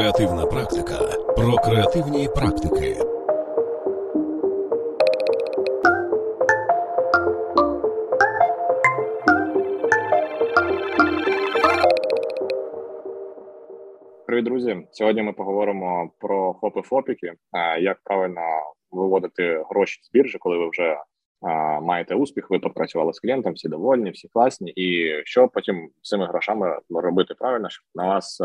Креативна практика про креативні практики. Привіт, друзі! Сьогодні ми поговоримо про фопи-фопіки, як правильно виводити гроші з біржі, коли ви вже маєте успіх, ви попрацювали з клієнтом, всі довольні, всі класні, і що потім з цими грошами робити правильно, щоб на вас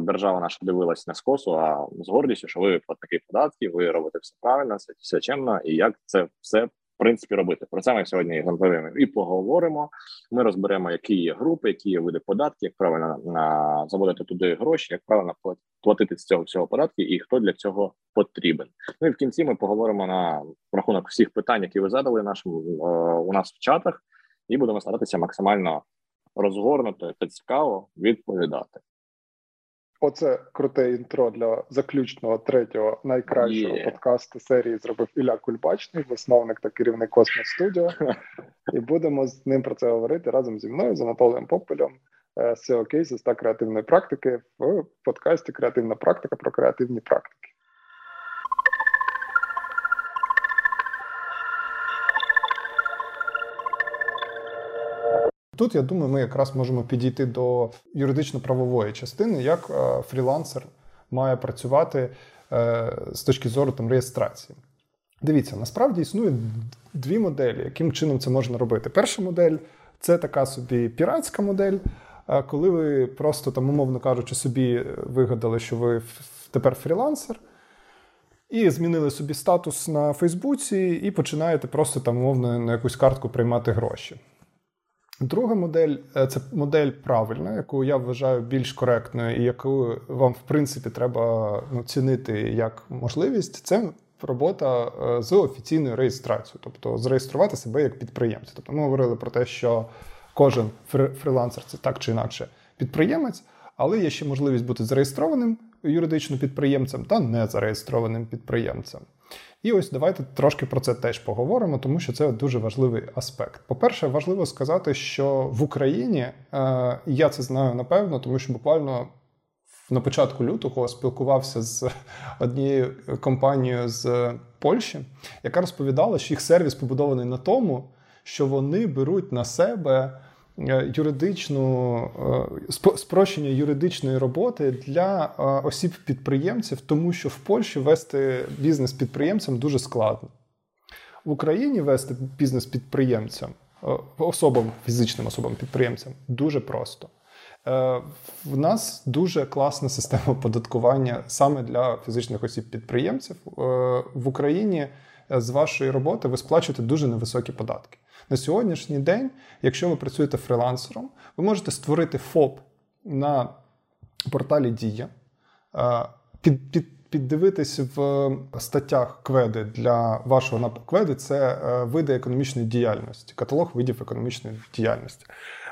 держава наша дивилась не з косу, а з гордістю, що ви платники податків, ви робите все правильно, все, все чемно, і як це все принципі робити. Про це ми сьогодні з і поговоримо. Ми розберемо, які є групи, які є види податків, як правильно на заводити туди гроші, як правильно платити з цього всього податки, і хто для цього потрібен. Ну і в кінці ми поговоримо на рахунок всіх питань, які ви задали нашим е, у нас в чатах, і будемо старатися максимально розгорнуто та цікаво відповідати. Оце круте інтро для заключного третього найкращого yeah. подкасту серії зробив Ілля Кульбачний, засновник та керівник Космос Студіо. І будемо з ним про це говорити разом зі мною, з Анатолієм Попелем, з SEO Cases та креативної практики в подкасті Креативна практика про креативні практики. Тут я думаю, ми якраз можемо підійти до юридично-правової частини, як е, фрілансер має працювати е, з точки зору там реєстрації. Дивіться, насправді існує дві моделі, яким чином це можна робити. Перша модель це така собі піратська модель, е, коли ви просто там, умовно кажучи, собі вигадали, що ви тепер фрілансер. І змінили собі статус на Фейсбуці, і починаєте просто там умовно на якусь картку приймати гроші. Друга модель е, це модель правильна, яку я вважаю більш коректною, і яку вам, в принципі, треба ну, цінити як можливість. Це робота е, з офіційною реєстрацією, тобто зареєструвати себе як підприємця. Тобто ми говорили про те, що кожен фрилансер це так чи інакше підприємець, але є ще можливість бути зареєстрованим юридично підприємцем та незареєстрованим підприємцем. І ось давайте трошки про це теж поговоримо, тому що це дуже важливий аспект. По-перше, важливо сказати, що в Україні е, я це знаю напевно, тому що буквально на початку лютого спілкувався з однією компанією з Польщі, яка розповідала, що їх сервіс побудований на тому, що вони беруть на себе юридичну е, спрощення юридичної роботи для е, осіб-підприємців, тому що в Польщі вести бізнес підприємцям дуже складно. В Україні вести бізнес підприємцям, особам, фізичним особам-підприємцям дуже просто. В нас дуже класна система оподаткування саме для фізичних осіб-підприємців. В Україні з вашої роботи ви сплачуєте дуже невисокі податки. На сьогоднішній день, якщо ви працюєте фрилансером, ви можете створити ФОП на порталі Дія, під, під, піддивитись в статтях кведи для вашого напрямку. Кведи це е, види економічної діяльності, каталог видів економічної діяльності.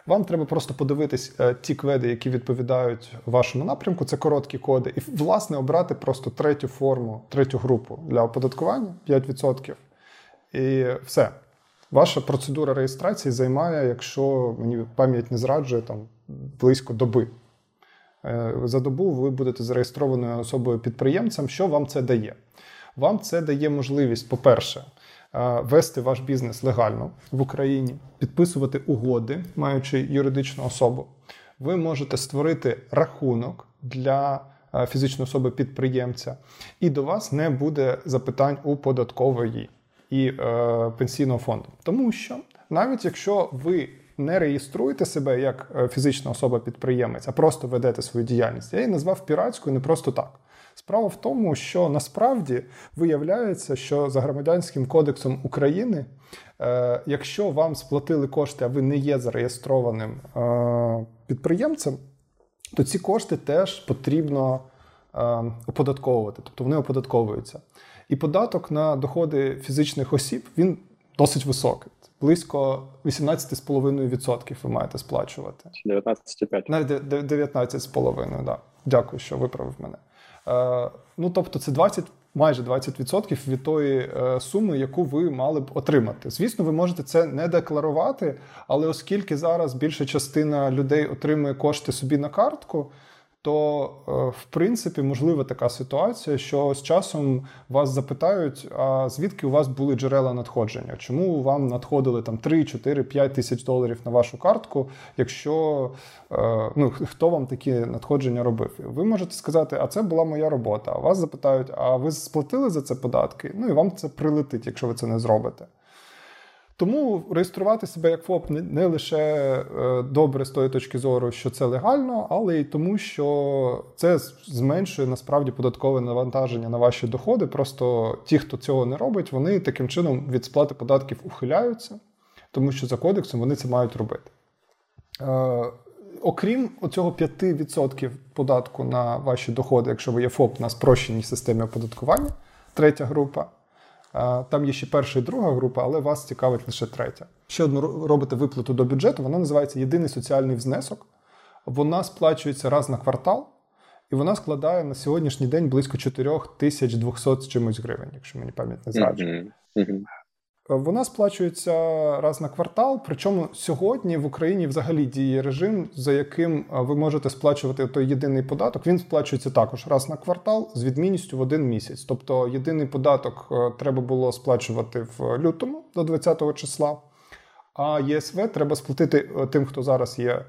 Вам треба просто подивитись е, ті кведи, які відповідають вашому напрямку. Це короткі коди, і власне обрати просто третю форму, третю групу для оподаткування 5%. І все. Ваша процедура реєстрації займає, якщо мені пам'ять не зраджує, там близько доби. Е, за добу ви будете зареєстрованою особою підприємцем. Що вам це дає? Вам це дає можливість, по-перше, е, вести ваш бізнес легально в Україні, підписувати угоди, маючи юридичну особу. Ви можете створити рахунок для е, фізичної особи підприємця, і до вас не буде запитань у податкової і е, пенсійного фонду. Тому що навіть якщо ви не реєструєте себе як е, фізична особа-підприємець, а просто ведете свою діяльність, я її назвав піратською не просто так. Справа в тому, що насправді виявляється, що за громадянським кодексом України, е, якщо вам сплатили кошти, а ви не є зареєстрованим е, підприємцем, то ці кошти теж потрібно е, оподатковувати, тобто вони оподатковуються. І податок на доходи фізичних осіб він досить високий. Близько 18,5% ви маєте сплачувати. 19,5%. 19,5%, да. Дякую, що виправив мене. Е, Ну, тобто, це 20, майже 20% від тої е, суми, яку ви мали б отримати. Звісно, ви можете це не декларувати, але оскільки зараз більша частина людей отримує кошти собі на картку то е, в принципі можлива така ситуація, що з часом вас запитають, а звідки у вас були джерела надходження? Чому вам надходили там 3, 4, 5 тисяч доларів на вашу картку, якщо е, ну хто вам такі надходження робив? Ви можете сказати, а це була моя робота. А вас запитають, а ви сплатили за це податки? Ну і вам це прилетить, якщо ви це не зробите. Тому реєструвати себе як ФОП не, лише е, добре з тої точки зору, що це легально, але й тому, що це зменшує насправді податкове навантаження на ваші доходи. Просто ті, хто цього не робить, вони таким чином від сплати податків ухиляються, тому що за кодексом вони це мають робити. Е, Окрім оцього 5% податку на ваші доходи, якщо ви є ФОП на спрощеній системі оподаткування, третя група. Там є ще перша і друга група, але вас цікавить лише третя. Ще одну робите виплату до бюджету, вона називається єдиний соціальний внесок. Вона сплачується раз на квартал, і вона складає на сьогоднішній день близько 4200 з чимось гривень, якщо мені пам'ять не зраджує. Mm-hmm. Вона сплачується раз на квартал. Причому сьогодні в Україні взагалі діє режим, за яким ви можете сплачувати той єдиний податок. Він сплачується також раз на квартал з відмінністю в один місяць. Тобто єдиний податок треба було сплачувати в лютому до 20-го числа. А ЄСВ треба сплатити тим, хто зараз є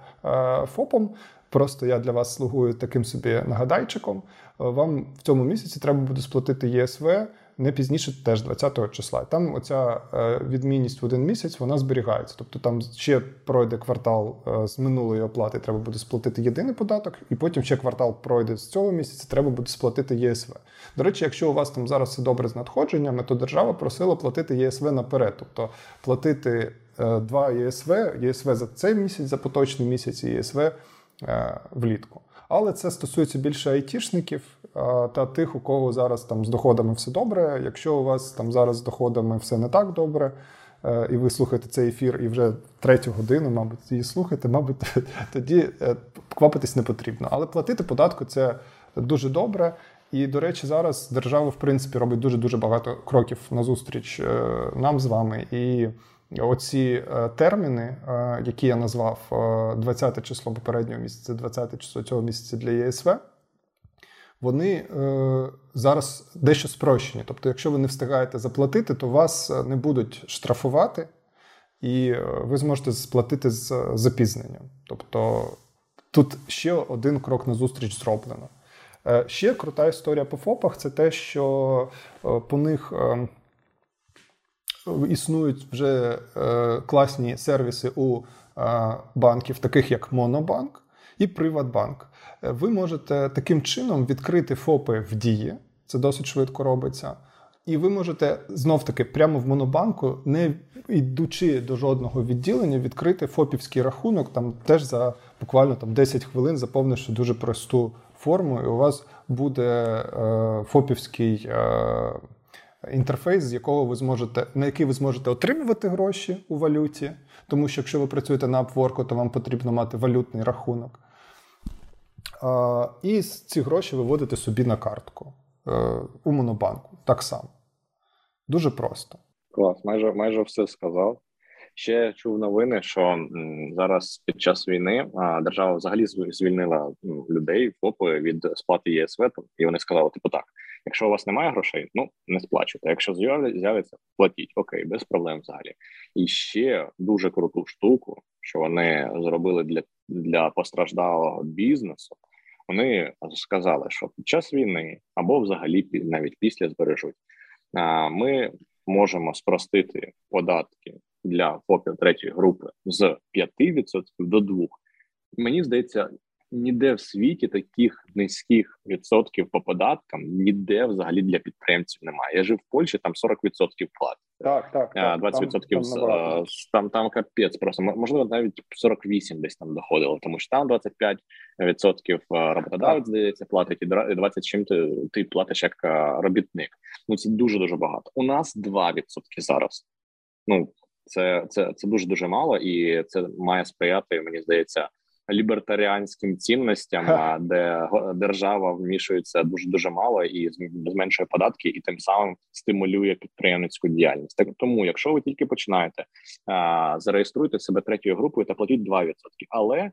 ФОПом. Просто я для вас слугую таким собі нагадайчиком. Вам в цьому місяці треба буде сплатити ЄСВ не пізніше теж 20-го числа. Там оця е, відмінність в один місяць вона зберігається. Тобто там ще пройде квартал е, з минулої оплати, треба буде сплатити єдиний податок, і потім ще квартал пройде з цього місяця, треба буде сплатити ЄСВ. До речі, якщо у вас там зараз все добре з надходженнями, то держава просила платити ЄСВ наперед, тобто платити е, два ЄСВ, ЄСВ за цей місяць, за поточний місяць і ЄСВ влітку. Але це стосується більше айтішників та тих, у кого зараз там з доходами все добре. Якщо у вас там зараз з доходами все не так добре, е, і ви слухаєте цей ефір і вже третю годину, мабуть, її слухаєте, мабуть, тоді е, квапитись не потрібно. Але платити податку це дуже добре. І, до речі, зараз держава, в принципі, робить дуже дуже багато кроків назустріч е, нам з вами. І Оці е, терміни, е, які я назвав 20 е, число попереднього місяця, 20 число цього місяця для ЄСВ, вони зараз дещо спрощені. Тобто, якщо ви не встигаєте заплатити, то вас не будуть штрафувати, і ви зможете сплатити з запізненням. Тобто тут ще один крок на зустріч зроблено. Ще крута історія по ФОПах це те, що по них існують вже е, класні сервіси у е, банків, таких як Монобанк і Приватбанк. Е, ви можете таким чином відкрити ФОПи в дії, це досить швидко робиться. І ви можете знов-таки прямо в Монобанку, не йдучи до жодного відділення, відкрити ФОПівський рахунок, там теж за буквально там 10 хвилин, заповнивши дуже просту форму, і у вас буде е, ФОПівський е, інтерфейс, з якого ви зможете, на який ви зможете отримувати гроші у валюті, тому що якщо ви працюєте на Upwork, то вам потрібно мати валютний рахунок. І ці гроші виводити собі на картку е, у Монобанку. Так само. Дуже просто. Клас, майже майже все сказав. Ще чув новини, що зараз під час війни держава взагалі звільнила людей ФОПи від сплати ЄСВ, і вони сказали: типу, так, якщо у вас немає грошей, ну не сплачуйте. Якщо з'явиться, платіть окей, без проблем взагалі. І ще дуже круту штуку, що вони зробили для, для постраждалого бізнесу. Вони сказали, що під час війни або взагалі навіть після збережуть, ми можемо спростити податки для ФОПів третьої групи з 5% до 2%. Мені здається, ніде в світі таких низьких відсотків по податкам ніде взагалі для підприємців немає. Я жив в Польщі, там 40% платять. Так, так, так 20% там, там, там, там, там капець. Просто можливо навіть 48 десь там доходило, тому що там 25% роботодавець здається платить, і 20 чим ти, ти платиш як робітник. Ну це дуже дуже багато. У нас 2% зараз. Ну це це це дуже дуже мало, і це має сприяти. Мені здається, лібертаріанським цінностям, де держава вмішується дуже дуже мало і зменшує податки, і тим самим стимулює підприємницьку діяльність. Так тому, якщо ви тільки починаєте, зареєструйте себе третьою групою та платіть 2%. але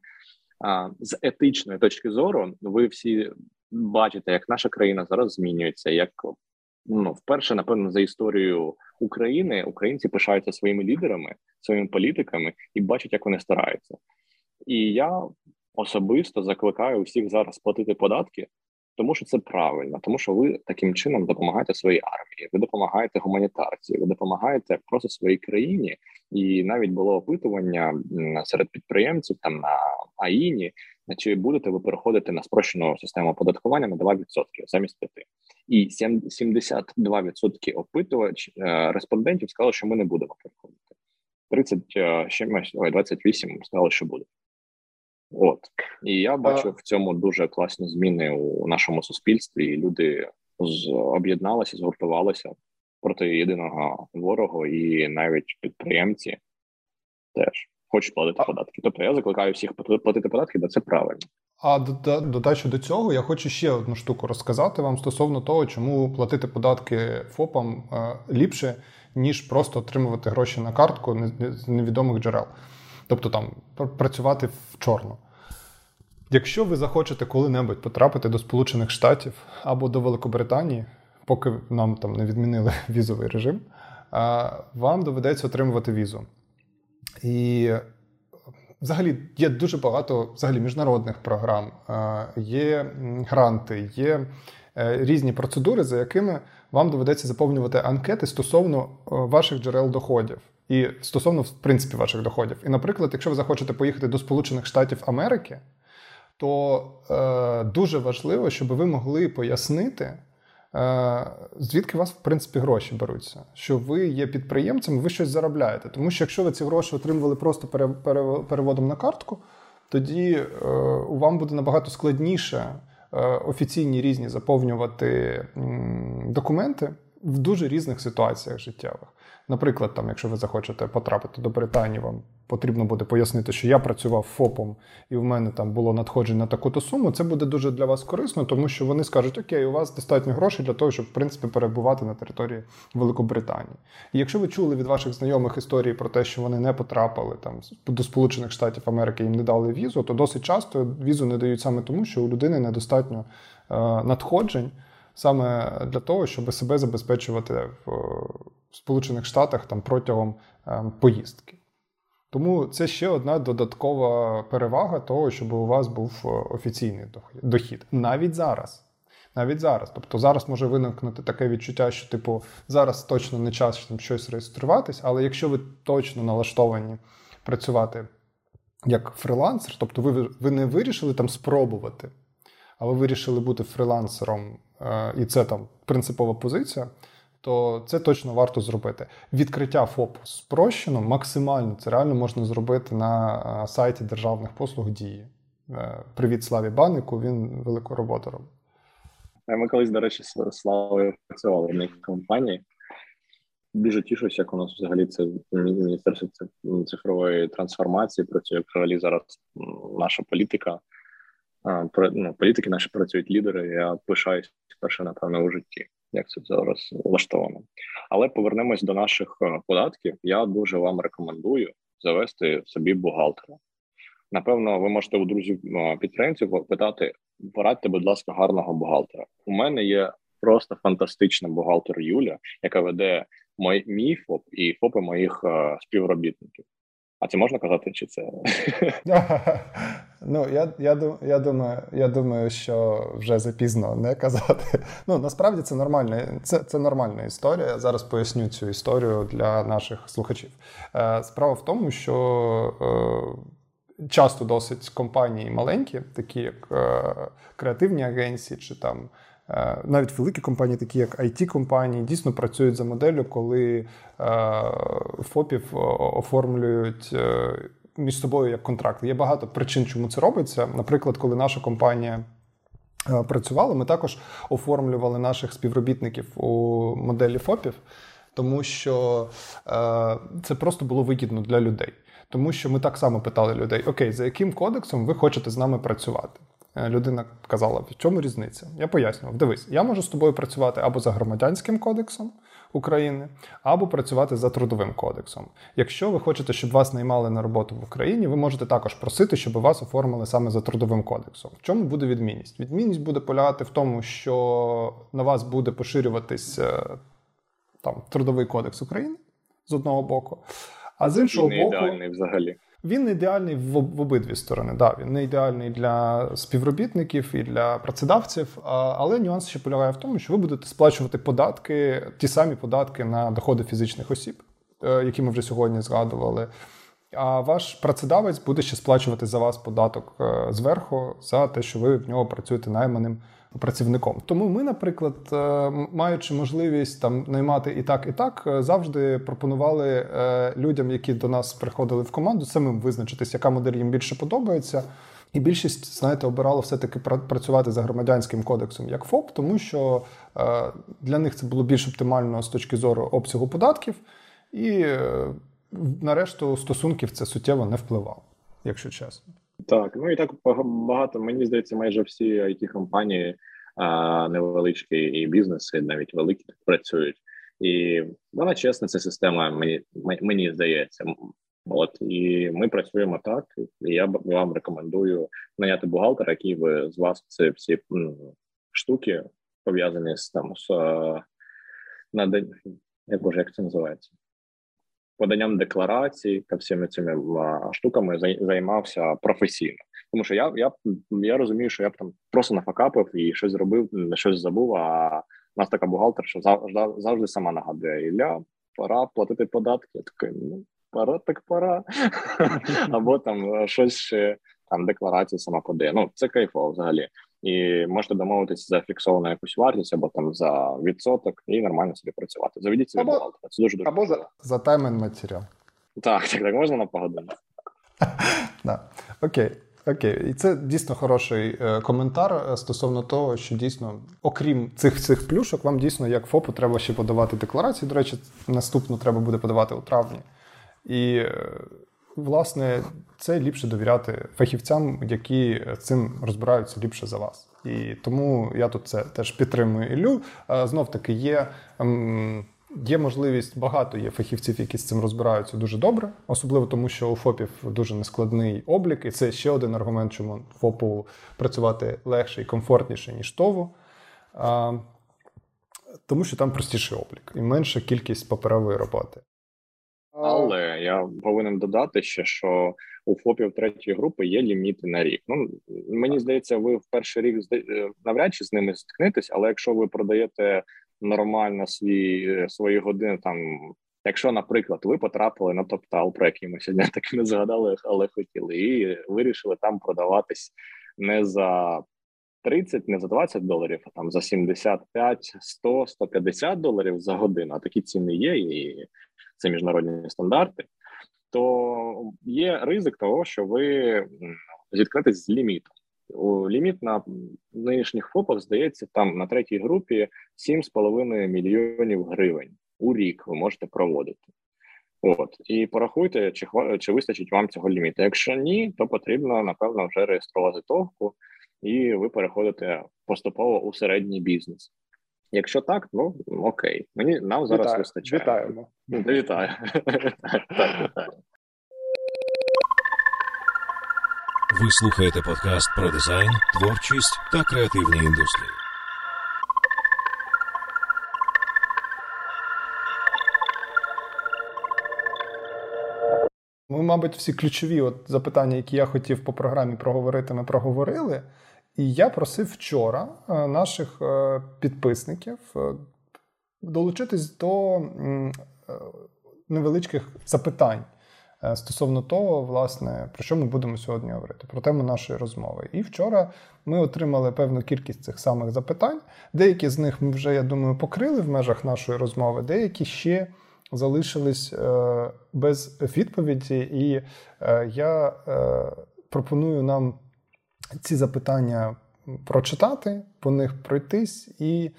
з етичної точки зору, ви всі бачите, як наша країна зараз змінюється, як ну вперше, напевно, за історію України українці пишаються своїми лідерами, своїми політиками і бачать, як вони стараються. І я особисто закликаю усіх зараз платити податки, тому що це правильно, тому що ви таким чином допомагаєте своїй армії, ви допомагаєте гуманітарці, ви допомагаєте просто своїй країні. І навіть було опитування серед підприємців там на АІНі, чи будете ви переходити на спрощену систему оподаткування на 2% замість 5%. І 72% опитувач е, респондентів сказали, що ми не будемо переходити. 30 е, ще ой, 28 сказали, що буде. От і я бачу в цьому дуже класні зміни у нашому суспільстві. і Люди об'єдналися, згуртувалися проти єдиного ворога, і навіть підприємці теж хочуть платити податки. Тобто я закликаю всіх платити податки, бо це правильно. А додачу до цього я хочу ще одну штуку розказати вам стосовно того, чому платити податки ФОПам е, ліпше, ніж просто отримувати гроші на картку з невідомих джерел тобто там працювати в чорну. Якщо ви захочете коли-небудь потрапити до Сполучених Штатів або до Великобританії, поки нам там не відмінили візовий режим, вам доведеться отримувати візу. І взагалі є дуже багато взагалі міжнародних програм, є гранти, є е, різні процедури, за якими вам доведеться заповнювати анкети стосовно е, ваших джерел доходів і стосовно в принципі ваших доходів. І, наприклад, якщо ви захочете поїхати до Сполучених Штатів Америки, то е, дуже важливо, щоб ви могли пояснити. Е, звідки у вас, в принципі, гроші беруться? Що ви є підприємцем, ви щось заробляєте. Тому що якщо ви ці гроші отримували просто переводом на картку, тоді е, вам буде набагато складніше е, офіційні різні заповнювати документи в дуже різних ситуаціях життєвих. Наприклад, там, якщо ви захочете потрапити до Британії, вам потрібно буде пояснити, що я працював ФОПом і в мене там було надходження на таку-то суму. Це буде дуже для вас корисно, тому що вони скажуть, окей, у вас достатньо грошей для того, щоб в принципі перебувати на території Великобританії. І якщо ви чули від ваших знайомих історії про те, що вони не потрапили там до Сполучених Штатів Америки, їм не дали візу, то досить часто візу не дають саме тому, що у людини недостатньо е, надходжень саме для того, щоб себе забезпечувати в Сполучених Штатах там протягом е, поїздки. Тому це ще одна додаткова перевага того, щоб у вас був е, офіційний дохід. Навіть зараз. Навіть зараз. Тобто зараз може виникнути таке відчуття, що, типу, зараз точно не час там щось реєструватись, але якщо ви точно налаштовані працювати як фрилансер, тобто ви ви не вирішили там спробувати, а ви вирішили бути фрилансером, і це там принципова позиція то це точно варто зробити. Відкриття ФОП спрощено максимально це реально можна зробити на сайті державних послуг дії. Е, привіт, Славі Банику, він велику роботу робить. Ми колись, до речі, з Славою працювали в них компанії. Дуже тішуся, як у нас взагалі це міністерство цифрової трансформації працює. Взагалі зараз наша політика. Ну, політики наші працюють лідери. Я пишаюсь перше, напевно, у житті як це зараз влаштовано. Але повернемось до наших е, податків. Я дуже вам рекомендую завести собі бухгалтера. Напевно, ви можете у друзів е, підприємців питати: порадьте, будь ласка, гарного бухгалтера. У мене є просто фантастична бухгалтер Юля, яка веде мій, мій ФОП і ФОПи моїх е, співробітників. А це можна казати, чи це? Ну, я я, я, думаю, я думаю, що вже запізно не казати. Ну, насправді це нормальна, це, це нормальна історія. Я зараз поясню цю історію для наших слухачів. Е, справа в тому, що е, часто досить компанії маленькі, такі як е, креативні агенції чи там. Е, навіть великі компанії, такі як it компанії дійсно працюють за моделлю, коли е, ФОПів оформлюють е, між собою як контракт. Є багато причин, чому це робиться. Наприклад, коли наша компанія. Працювали, ми також оформлювали наших співробітників у моделі ФОПів, тому що е, це просто було вигідно для людей. Тому що ми так само питали людей: Окей, за яким кодексом ви хочете з нами працювати? Е, людина казала, в чому різниця? Я пояснював, дивись, я можу з тобою працювати або за громадянським кодексом, України, або працювати за трудовим кодексом. Якщо ви хочете, щоб вас наймали на роботу в Україні, ви можете також просити, щоб вас оформили саме за трудовим кодексом. В чому буде відмінність? Відмінність буде полягати в тому, що на вас буде поширюватись е, там трудовий кодекс України з одного боку, а з іншого боку, ідеальний взагалі. Він не ідеальний в, обидві сторони. Да, він не ідеальний для співробітників і для працедавців, але нюанс ще полягає в тому, що ви будете сплачувати податки, ті самі податки на доходи фізичних осіб, е, які ми вже сьогодні згадували. А ваш працедавець буде ще сплачувати за вас податок е, зверху за те, що ви в нього працюєте найманим працівником. Тому ми, наприклад, е, маючи можливість там наймати і так, і так, е, завжди пропонували е, людям, які до нас приходили в команду, самим визначитись, яка модель їм більше подобається. І більшість, знаєте, обирала все-таки працювати за громадянським кодексом як ФОП, тому що для них це було більш оптимально з точки зору обсягу податків, і на решту стосунків це суттєво не впливало, якщо чесно. Так, ну і так багато. Мені здається, майже всі it компанії невеличкі і бізнеси, навіть великі, працюють. І вона чесна, ця система. Мені мені здається. От і ми працюємо так. І я вам рекомендую наняти бухгалтера, який ви з вас ці всі штуки пов'язані з там з на. Як боже, як це називається? Поданням декларацій та всіми цими штуками займався професійно. Тому що я я я розумію, що я б там просто нафакапив і щось зробив, щось забув. А у нас така бухгалтер, що завжди завжди сама нагадує Ілля, пора платити податки. Я такий, ну пора, так пора. Або там щось ще там декларацію сама подає. Ну це кайфово взагалі і можете домовитися за фіксовану якусь вартість або там за відсоток і нормально собі працювати. Заведіть собі або, бухгалтера. Це дуже дуже або за, за таймен матеріал. Так, так, так можна на погодину. Да. Окей. Окей, і це дійсно хороший е, коментар е, стосовно того, що дійсно, окрім цих цих плюшок, вам дійсно як ФОПу треба ще подавати декларації. До речі, наступну треба буде подавати у травні. І е, власне, це ліпше довіряти фахівцям, які цим розбираються ліпше за вас. І тому я тут це теж підтримую Іллю. Знов таки є. Ем, є можливість, багато є фахівців, які з цим розбираються дуже добре, особливо тому, що у ФОПів дуже нескладний облік, і це ще один аргумент, чому ФОПу працювати легше і комфортніше, ніж ТОВу. Тому що там простіший облік і менша кількість паперової роботи. Але я повинен додати ще, що у ФОПів третьої групи є ліміти на рік. Ну мені здається, ви в перший рік е, навряд чи з ними стикнетесь, але якщо ви продаєте нормально свої е, свої години, там якщо, наприклад, ви потрапили на топтал, про який ми сьогодні так не згадали, але хотіли, і вирішили там продаватись не за 30, не за 20 доларів, а там за 75, 100, 150 доларів за годину. А такі ціни є і це міжнародні стандарти, то є ризик того, що ви зіткнетесь з лімітом. Ліміт на нинішніх ФОПах здається там на третій групі 7,5 мільйонів гривень у рік ви можете проводити. От і порахуйте, чи чи вистачить вам цього ліміту. Якщо ні, то потрібно напевно вже реєструвати товку, і ви переходите поступово у середній бізнес. Якщо так, ну окей, мені нам зараз Вітаю. вистачає. Вітаємо. Вітаю. Ви слухаєте подкаст про дизайн, творчість та креативні індустрії. Ми, мабуть, всі ключові от запитання, які я хотів по програмі проговорити, ми проговорили. І я просив вчора е, наших е, підписників е, долучитись до невеличких запитань стосовно того, власне, про що ми будемо сьогодні говорити, про тему нашої розмови. І вчора ми отримали певну кількість цих самих запитань. Деякі з них ми вже, я думаю, покрили в межах нашої розмови, деякі ще залишились без відповіді. І я пропоную нам ці запитання прочитати, по них пройтись і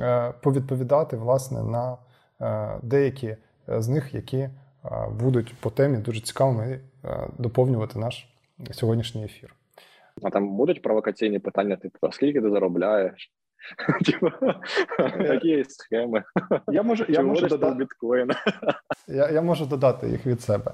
е, повідповідати власне на е, деякі з них, які е, будуть по темі дуже цікавими доповнювати наш сьогоднішній ефір. А там будуть провокаційні питання, типу, скільки ти заробляєш? Такі схеми. Я можу я можу додати біткоін. Я я можу додати їх від себе.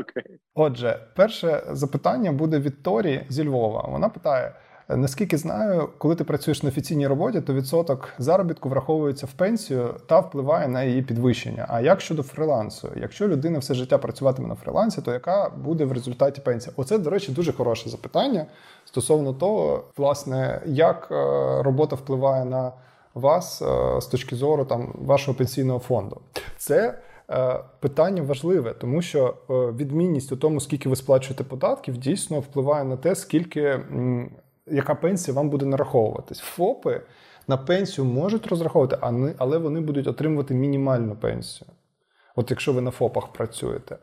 Окей. Отже, перше запитання буде від Торі зі Львова. Вона питає: Наскільки знаю, коли ти працюєш на офіційній роботі, то відсоток заробітку враховується в пенсію та впливає на її підвищення. А як щодо фрилансу? Якщо людина все життя працюватиме на фрилансі, то яка буде в результаті пенсія? Оце, до речі, дуже хороше запитання стосовно того, власне, як е, робота впливає на вас е, з точки зору там вашого пенсійного фонду. Це е, Питання важливе, тому що відмінність у тому, скільки ви сплачуєте податків, дійсно впливає на те, скільки яка пенсія вам буде нараховуватись. ФОПи на пенсію можуть розраховувати, але вони будуть отримувати мінімальну пенсію. От якщо ви на ФОПах працюєте.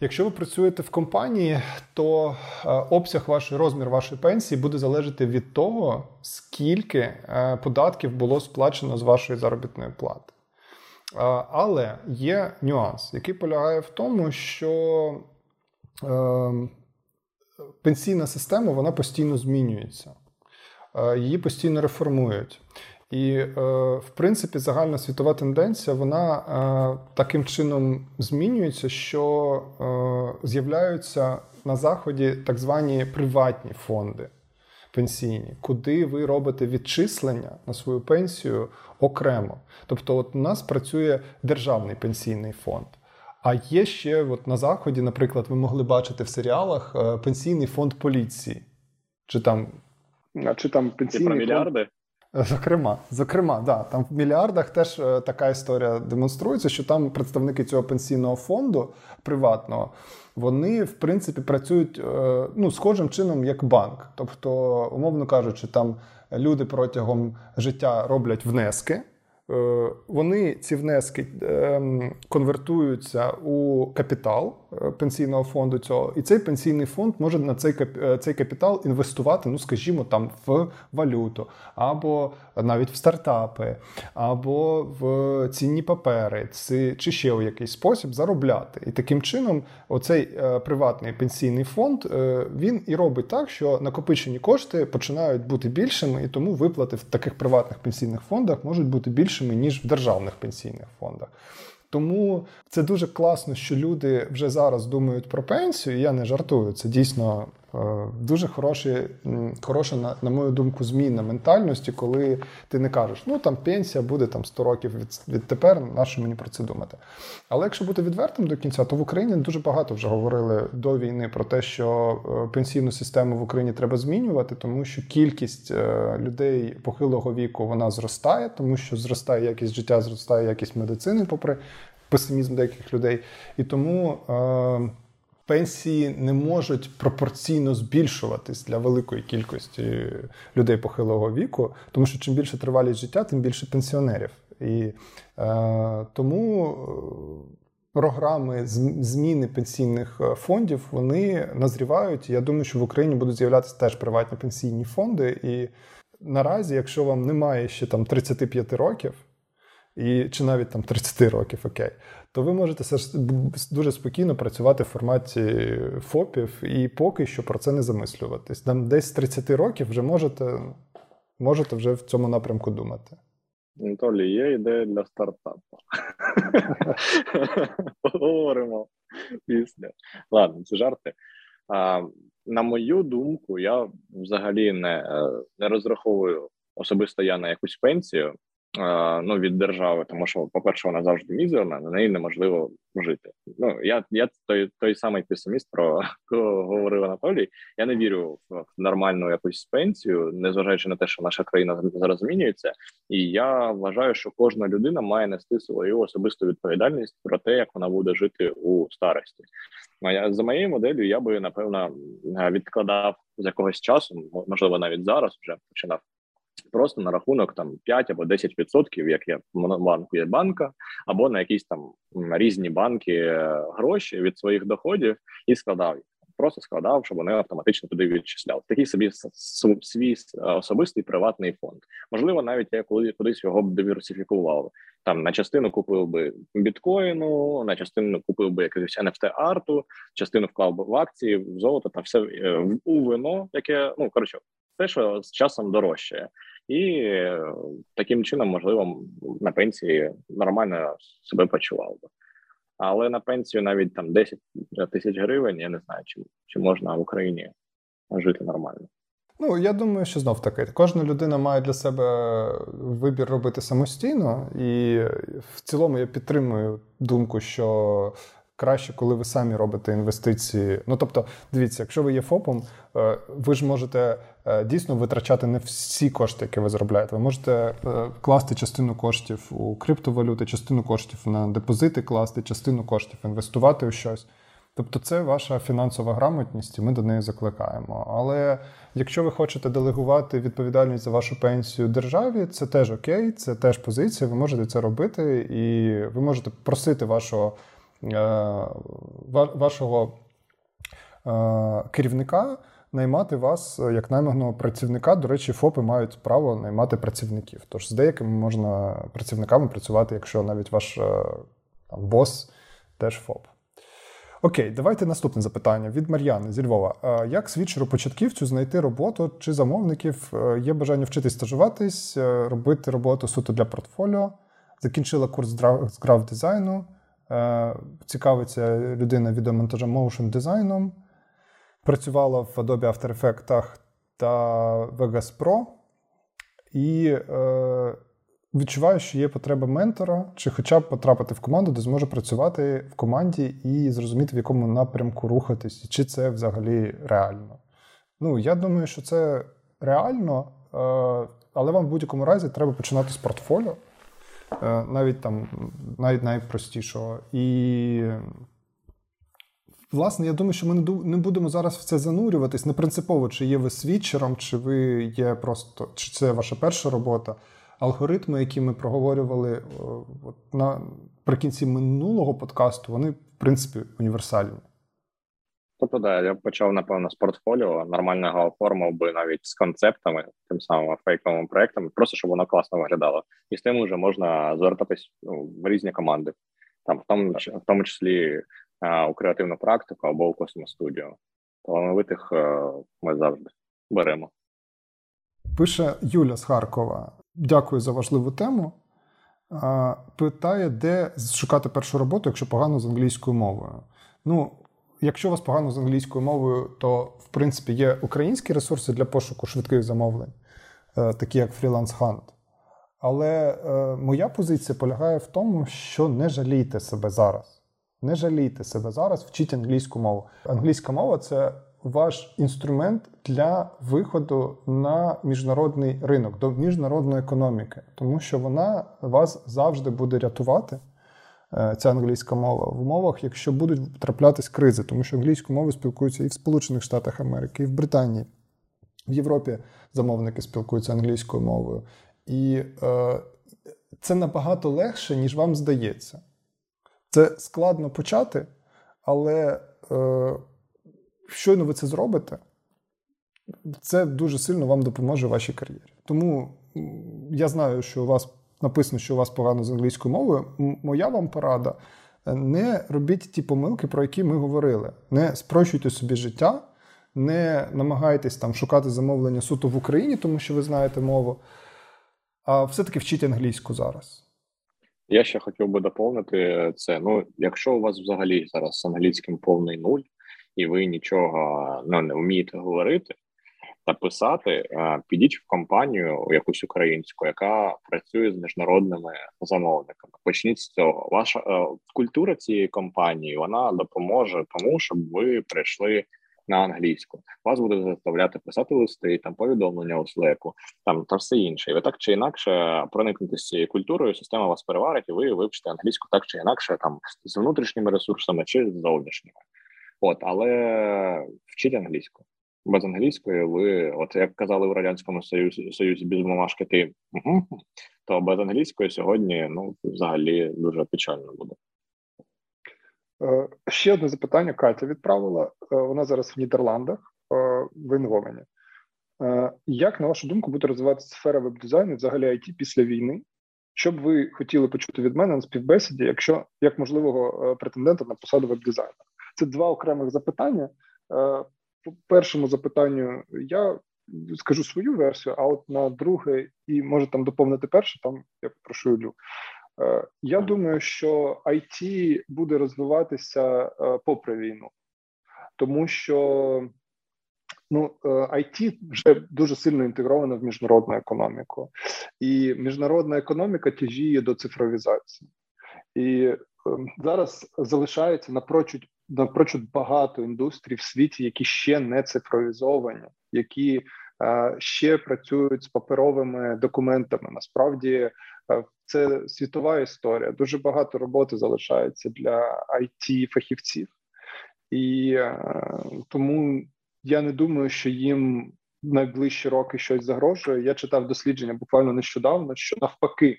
Якщо ви працюєте в компанії, то е, обсяг вашої розмір вашої пенсії буде залежати від того, скільки е, податків було сплачено з вашої заробітної плати. Е, але є нюанс, який полягає в тому, що ем, пенсійна система вона постійно змінюється, е, її постійно реформують. І, е, в принципі, загальна світова тенденція вона е, таким чином змінюється, що з'являються на заході так звані приватні фонди пенсійні, куди ви робите відчислення на свою пенсію окремо. Тобто, от у нас працює державний пенсійний фонд. А є ще от на заході, наприклад, ви могли бачити в серіалах е, пенсійний фонд поліції. Чи там а чи там пенсійний про мільярди? Фонд... Зокрема, зокрема, да, там в мільярдах теж е, така історія демонструється, що там представники цього пенсійного фонду приватного, вони в принципі працюють е, ну, схожим чином, як банк. Тобто, умовно кажучи, там люди протягом життя роблять внески. Е, вони ці внески ем, конвертуються у капітал пенсійного фонду цього, і цей пенсійний фонд може на цей е, цей капітал інвестувати, ну скажімо, там в валюту, або навіть в стартапи, або в цінні папери, чи ще у якийсь спосіб заробляти. І таким чином, оцей приватний пенсійний фонд він і робить так, що накопичені кошти починають бути більшими, і тому виплати в таких приватних пенсійних фондах можуть бути більшими ніж в державних пенсійних фондах. Тому це дуже класно, що люди вже зараз думають про пенсію. Я не жартую. Це дійсно дуже хороші, хороша, на, на мою думку, зміна ментальності, коли ти не кажеш, ну там пенсія буде там 100 років від, відтепер, на що мені про це думати. Але якщо бути відвертим до кінця, то в Україні дуже багато вже говорили до війни про те, що е, пенсійну систему в Україні треба змінювати, тому що кількість е, людей похилого віку вона зростає, тому що зростає якість життя, зростає якість медицини, попри песимізм деяких людей. І тому е, пенсії не можуть пропорційно збільшуватись для великої кількості людей похилого віку, тому що чим більше тривалість життя, тим більше пенсіонерів. І е, тому. Е, програми зміни пенсійних е, фондів вони назрівають. Я думаю, що в Україні будуть з'являтися теж приватні пенсійні фонди. І наразі, якщо вам немає ще там 35 років, і чи навіть там 30 років, окей, то ви можете дуже спокійно працювати в форматі ФОПів і поки що про це не замислюватись. Там десь з 30 років вже можете, можете вже в цьому напрямку думати. Анатолій, є ідея для стартапу. Поговоримо після. Ладно, це жарти. А, На мою думку, я взагалі не, е, не розраховую особисто я на якусь пенсію ну від держави, тому що, по перше, вона завжди мізерна, на неї неможливо жити. Ну я я той той самий песиміст, про кого говорив Анатолій. Я не вірю в нормальну якусь пенсію, незважаючи на те, що наша країна зараз змінюється, і я вважаю, що кожна людина має нести свою особисту відповідальність про те, як вона буде жити у старості. За моєю моделлю я би напевно відкладав з якогось часу, можливо, навіть зараз вже починав просто на рахунок там 5 або 10%, як є в банку є банка, або на якісь там різні банки е, гроші від своїх доходів і складав їх. Просто складав, щоб вони автоматично туди відчисляли. Такий собі свій особистий приватний фонд. Можливо, навіть я коли кудись його б диверсифікував. Там на частину купив би біткоїну, на частину купив би якогось NFT арту, частину вклав би в акції, в золото та все е, у вино, яке ну коротше те, що з часом дорожчає, і е, таким чином, можливо, на пенсії нормально себе почував би. Але на пенсію навіть там 10 тисяч гривень, я не знаю, чи, чи можна в Україні жити нормально. Ну, я думаю, що знов таки кожна людина має для себе вибір робити самостійно, і в цілому я підтримую думку, що краще, коли ви самі робите інвестиції. Ну тобто, дивіться, якщо ви є ФОПом, е, ви ж можете е, дійсно витрачати не всі кошти, які ви заробляєте. Ви можете е, класти частину коштів у криптовалюти, частину коштів на депозити класти, частину коштів інвестувати у щось. Тобто це ваша фінансова грамотність, і ми до неї закликаємо. Але якщо ви хочете делегувати відповідальність за вашу пенсію державі, це теж окей, це теж позиція. Ви можете це робити, і ви можете просити вашого вашого е, керівника наймати вас як найманого працівника. До речі, ФОПи мають право наймати працівників. Тож з деякими можна працівниками працювати, якщо навіть ваш е, там, бос теж ФОП. Окей, давайте наступне запитання від Мар'яни зі Львова. Як свідчеру початківцю знайти роботу чи замовників? Є бажання вчитись стажуватись, робити роботу суто для портфоліо? Закінчила курс з граф дизайну. Е, цікавиться людина відеомонтажем motion дизайном, працювала в Adobe After Effects та Vegas Pro, і е, відчуваю, що є потреба ментора, чи хоча б потрапити в команду, де зможе працювати в команді і зрозуміти, в якому напрямку рухатись, чи це взагалі реально. Ну, я думаю, що це реально, е, але вам в будь-якому разі треба починати з портфоліо. Е, навіть там навіть найпростішого. І, власне, я думаю, що ми не будемо зараз в це занурюватись. Не принципово, чи є ви свідчером, чи ви є просто, чи це ваша перша робота. Алгоритми, які ми проговорювали е, от, наприкінці минулого подкасту, вони, в принципі, універсальні. Тобто, да, я почав, напевно, з портфоліо, нормально його оформив би навіть з концептами, тим самим фейковими проектами, просто щоб воно класно виглядало. І з тим вже можна звертатись ну, в різні команди, там в тому в тому числі а, у креативну практику або у космос студію. Талановитих ми завжди беремо. Пише Юля з Харкова. Дякую за важливу тему. Питає, де шукати першу роботу, якщо погано з англійською мовою. Ну, Якщо у вас погано з англійською мовою, то в принципі є українські ресурси для пошуку швидких замовлень, е, такі як Freelance Hunt. Але е, моя позиція полягає в тому, що не жалійте себе зараз. Не жалійте себе зараз, вчіть англійську мову. Англійська мова це ваш інструмент для виходу на міжнародний ринок, до міжнародної економіки, тому що вона вас завжди буде рятувати. Е, ця англійська мова в умовах, якщо будуть траплятись кризи, тому що англійську мову спілкуються і в Сполучених Штатах Америки, і в Британії, в Європі замовники спілкуються англійською мовою. І е, це набагато легше, ніж вам здається. Це складно почати, але е, щойно ви це зробите, це дуже сильно вам допоможе в вашій кар'єрі. Тому я знаю, що у вас написано, що у вас погано з англійською мовою, моя вам порада. Не робіть ті помилки, про які ми говорили. Не спрощуйте собі життя, не намагайтесь там шукати замовлення суто в Україні, тому що ви знаєте мову, а все-таки вчіть англійську зараз. Я ще хотів би доповнити це. Ну, якщо у вас взагалі зараз з англійським повний нуль, і ви нічого ну, не вмієте говорити, та писати, е, підіть в компанію якусь українську, яка працює з міжнародними замовниками. Почніть з цього. Ваша е, культура цієї компанії вона допоможе тому, щоб ви прийшли. На англійську вас буде заставляти писати листи, там повідомлення у слеку, там та все інше. І ви так чи інакше проникнете з цією культурою, система вас переварить, і ви вивчите англійську так чи інакше, там з внутрішніми ресурсами чи з зовнішніми. От, але вчіть англійську без англійської ви, от як казали в радянському союзі союзі без бумажки, ти угу, то без англійської сьогодні ну взагалі дуже печально буде. Е, ще одне запитання Катя відправила. Е, вона зараз в Нідерландах е, в Інговані. Як, на вашу думку, буде розвиватися сфера веб-дизайну взагалі IT після війни? Що б ви хотіли почути від мене на співбесіді, якщо як можливого претендента на посаду веб-дизайнера? Це два окремих запитання по першому запитанню, я скажу свою версію, а от на друге, і може там доповнити перше, там я прошу Ілю. Е, я думаю, що IT буде розвиватися е, попри війну, тому що ну IT е, вже дуже сильно інтегровано в міжнародну економіку, і міжнародна економіка тяжіє до цифровізації, і зараз залишається напрочуд напрочуд багато індустрій в світі, які ще не цифровізовані, які ще працюють з паперовими документами. Насправді це світова історія. Дуже багато роботи залишається для it фахівців, і е, тому я не думаю, що їм найближчі роки щось загрожує. Я читав дослідження буквально нещодавно, що навпаки.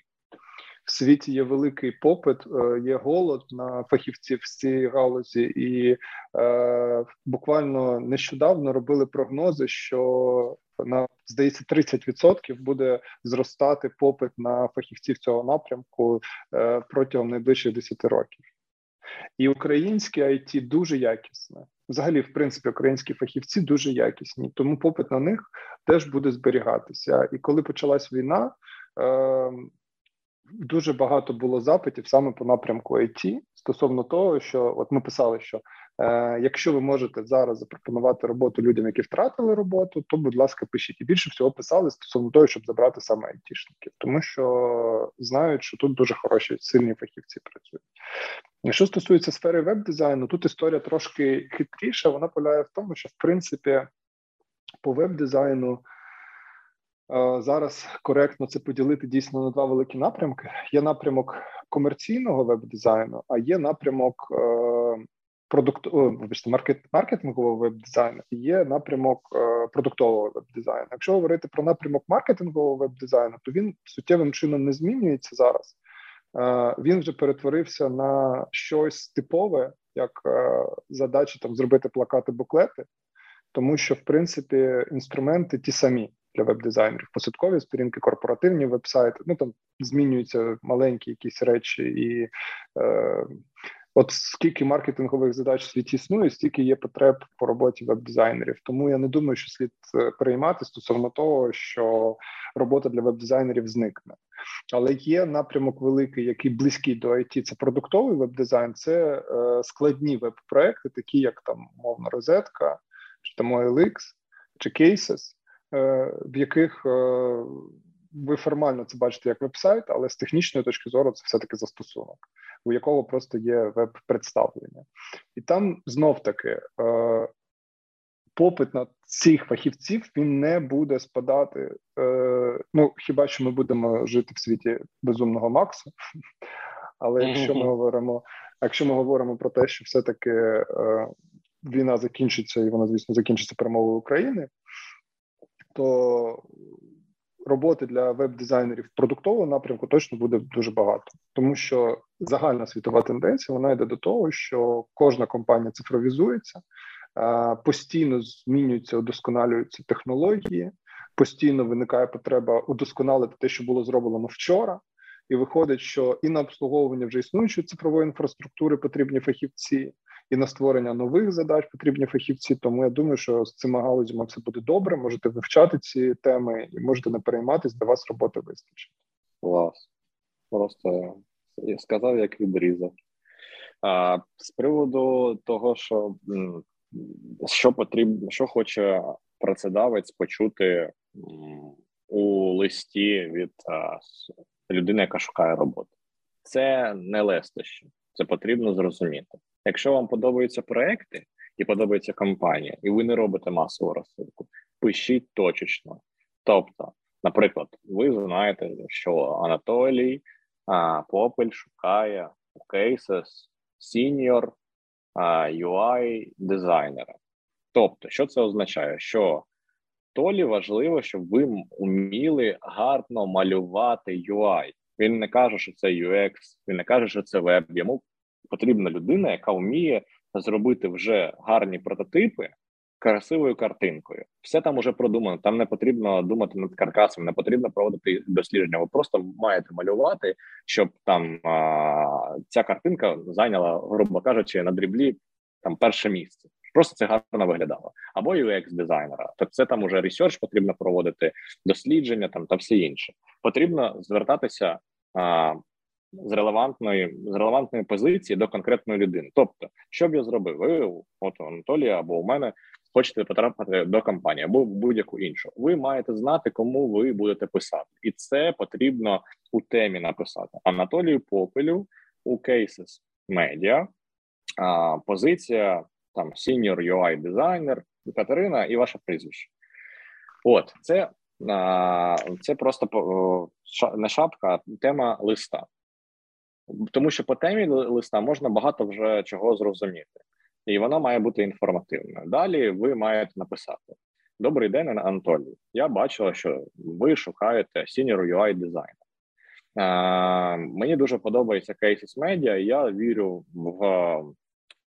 В світі є великий попит, е, є голод на фахівців з цієї галузі, і е, буквально нещодавно робили прогнози, що на здається 30% буде зростати попит на фахівців цього напрямку е, протягом найближчих 10 років. І українське IT дуже якісне. Взагалі, в принципі, українські фахівці дуже якісні, тому попит на них теж буде зберігатися. І коли почалась війна, е, дуже багато було запитів саме по напрямку IT стосовно того, що от ми писали, що Е, якщо ви можете зараз запропонувати роботу людям, які втратили роботу, то будь ласка, пишіть і більше всього писали стосовно того, щоб забрати саме айтішників, тому що знають, що тут дуже хороші сильні фахівці працюють. Що стосується сфери веб-дизайну, тут історія трошки хитріша. Вона полягає в тому, що в принципі по веб-дизайну. Е, зараз коректно це поділити дійсно на два великі напрямки. Є напрямок комерційного веб-дизайну, а є напрямок е, продукт, маркет, маркетингового веб-дизайну і є напрямок е, продуктового веб-дизайну. Якщо говорити про напрямок маркетингового веб-дизайну, то він суттєвим чином не змінюється зараз. Він вже перетворився на щось типове, як задача там зробити плакати, буклети, тому що в принципі інструменти ті самі. Для веб-дизайнерів посадкові сторінки, корпоративні веб-сайти, ну там змінюються маленькі якісь речі, і е, От скільки маркетингових задач в світі існує, стільки є потреб по роботі веб-дизайнерів. Тому я не думаю, що слід е, переймати стосовно того, що робота для веб-дизайнерів зникне. Але є напрямок великий, який близький до IT, Це продуктовий веб-дизайн, це е, складні веб-проекти, такі як там мовна розетка, чи там OLX, чи Cases, е, в яких е, ви формально це бачите як веб-сайт, але з технічної точки зору це все таки застосунок у якого просто є веб-представлення, і там знов таки е, попит на цих фахівців він не буде спадати. Ну хіба що ми будемо жити в світі безумного Макса? Але якщо ми говоримо, якщо ми говоримо про те, що все-таки війна закінчиться, і вона, звісно, закінчиться перемогою України, то роботи для веб-дизайнерів продуктового напрямку точно буде дуже багато, тому що загальна світова тенденція вона йде до того, що кожна компанія цифровізується, постійно змінюються, удосконалюються технології, постійно виникає потреба удосконалити те, що було зроблено вчора. І виходить, що і на обслуговування вже існуючої цифрової інфраструктури потрібні фахівці, і на створення нових задач потрібні фахівці. Тому я думаю, що з цими галузями все буде добре. Можете вивчати ці теми і можете не перейматися, для вас роботи вистачить. Клас. Просто я сказав, як відрізав. А, З приводу того, що що потрібно, що хоче працедавець почути у листі від а, людини, яка шукає роботу, це не лестощі, це потрібно зрозуміти. Якщо вам подобаються проекти і подобається компанія, і ви не робите масову розсилку, пишіть точечно. Тобто, наприклад, ви знаєте, що Анатолій а, Попель шукає у Cases senior UI дизайнера. Тобто, що це означає? Що Толі важливо, щоб ви вміли гарно малювати UI. Він не каже, що це UX, він не каже, що це веб. Йому потрібна людина, яка вміє зробити вже гарні прототипи красивою картинкою. Все там уже продумано. Там не потрібно думати над каркасом, не потрібно проводити дослідження. Ви просто маєте малювати, щоб там а, ця картинка зайняла, грубо кажучи, на Dribbble і там перше місце. просто це гарно виглядало. Або UX дизайнера, то це там уже research потрібно проводити, дослідження там та все інше. Потрібно звертатися а, з релевантної з релевантної позиції до конкретної людини. Тобто, що б я зробив? Ви от у Анатолія або у мене хочете потрапити до компанії або будь-яку іншу. Ви маєте знати, кому ви будете писати, і це потрібно у темі написати. Анатолію Попелю у Cases Media а, позиція там senior UI дизайнер Катерина і ваше прізвище. От це це просто не шапка, а тема листа, тому що по темі листа можна багато вже чого зрозуміти, і вона має бути інформативною. Далі ви маєте написати: Добрий день, Анатолій. Я бачила, що ви шукаєте senior UI дизайнер. Мені дуже подобається Cases Media, і Я вірю в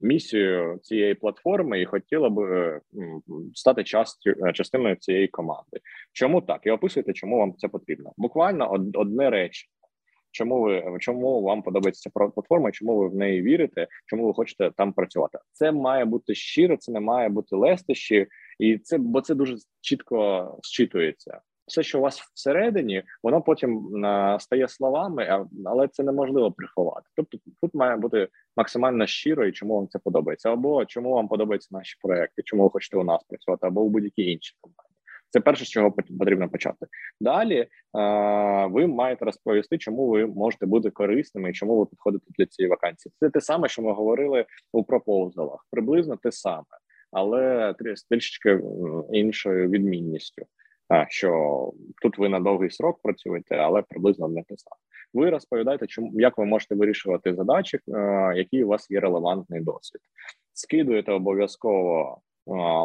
місію цієї платформи і хотіла б стати частю частиною цієї команди. Чому так? І описуйте, чому вам це потрібно. Буквально одне речення. Чому ви чому вам подобається ця платформа? Чому ви в неї вірите? Чому ви хочете там працювати? Це має бути щиро, це не має бути лестощі, і це бо це дуже чітко зчитується все, що у вас всередині, воно потім а, стає словами, але це неможливо приховати. Тобто, тут має бути максимально щиро і чому вам це подобається, або чому вам подобаються наші проекти, чому ви хочете у нас працювати, або у будь-якій іншій компанії. Це перше, з чого потрібно почати. Далі а, ви маєте розповісти, чому ви можете бути корисними і чому ви підходите для цієї вакансії. Це те саме, що ми говорили у пропозалах, приблизно те саме, але трішечки іншою відмінністю що тут ви на довгий срок працюєте, але приблизно не те саме. Ви розповідаєте, чому як ви можете вирішувати задачі, е, які у вас є релевантний досвід. Скидуєте обов'язково е,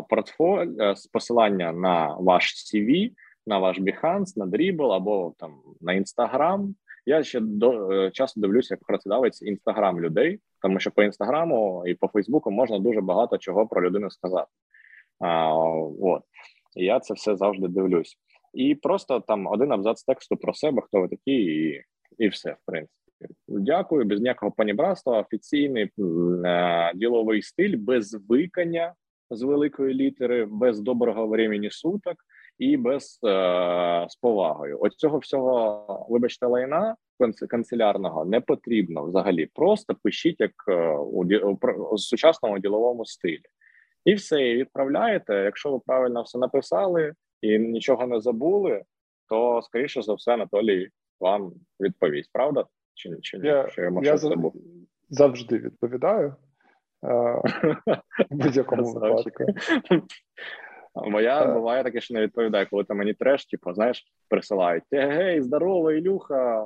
портфоліо е, з посилання на ваш CV, на ваш Behance, на Dribble або там на Instagram. Я ще до часто дивлюся, як працедавець інстаграм людей, тому що по інстаграму і по Фейсбуку можна дуже багато чого про людину сказати. А, От і я це все завжди дивлюсь. І просто там один абзац тексту про себе, хто ви такі, і і все, в принципі. Дякую, без ніякого панібратства, офіційний е, діловий стиль, без викання з великої літери, без доброго времени суток і без е, з повагою. От цього всього, вибачте, лайна канцелярного не потрібно взагалі. Просто пишіть як е, у, у, у сучасному діловому стилі. І все, і відправляєте. Якщо ви правильно все написали і нічого не забули, то скоріше за все Анатолій вам відповість. Правда? Чи чи ні? Я, я, я завжди відповідаю в будь-якому випадку. Бо я буває таке, що не відповідаю, коли ти мені треш, типу, знаєш, присилають: Гей, здорово, Ілюха,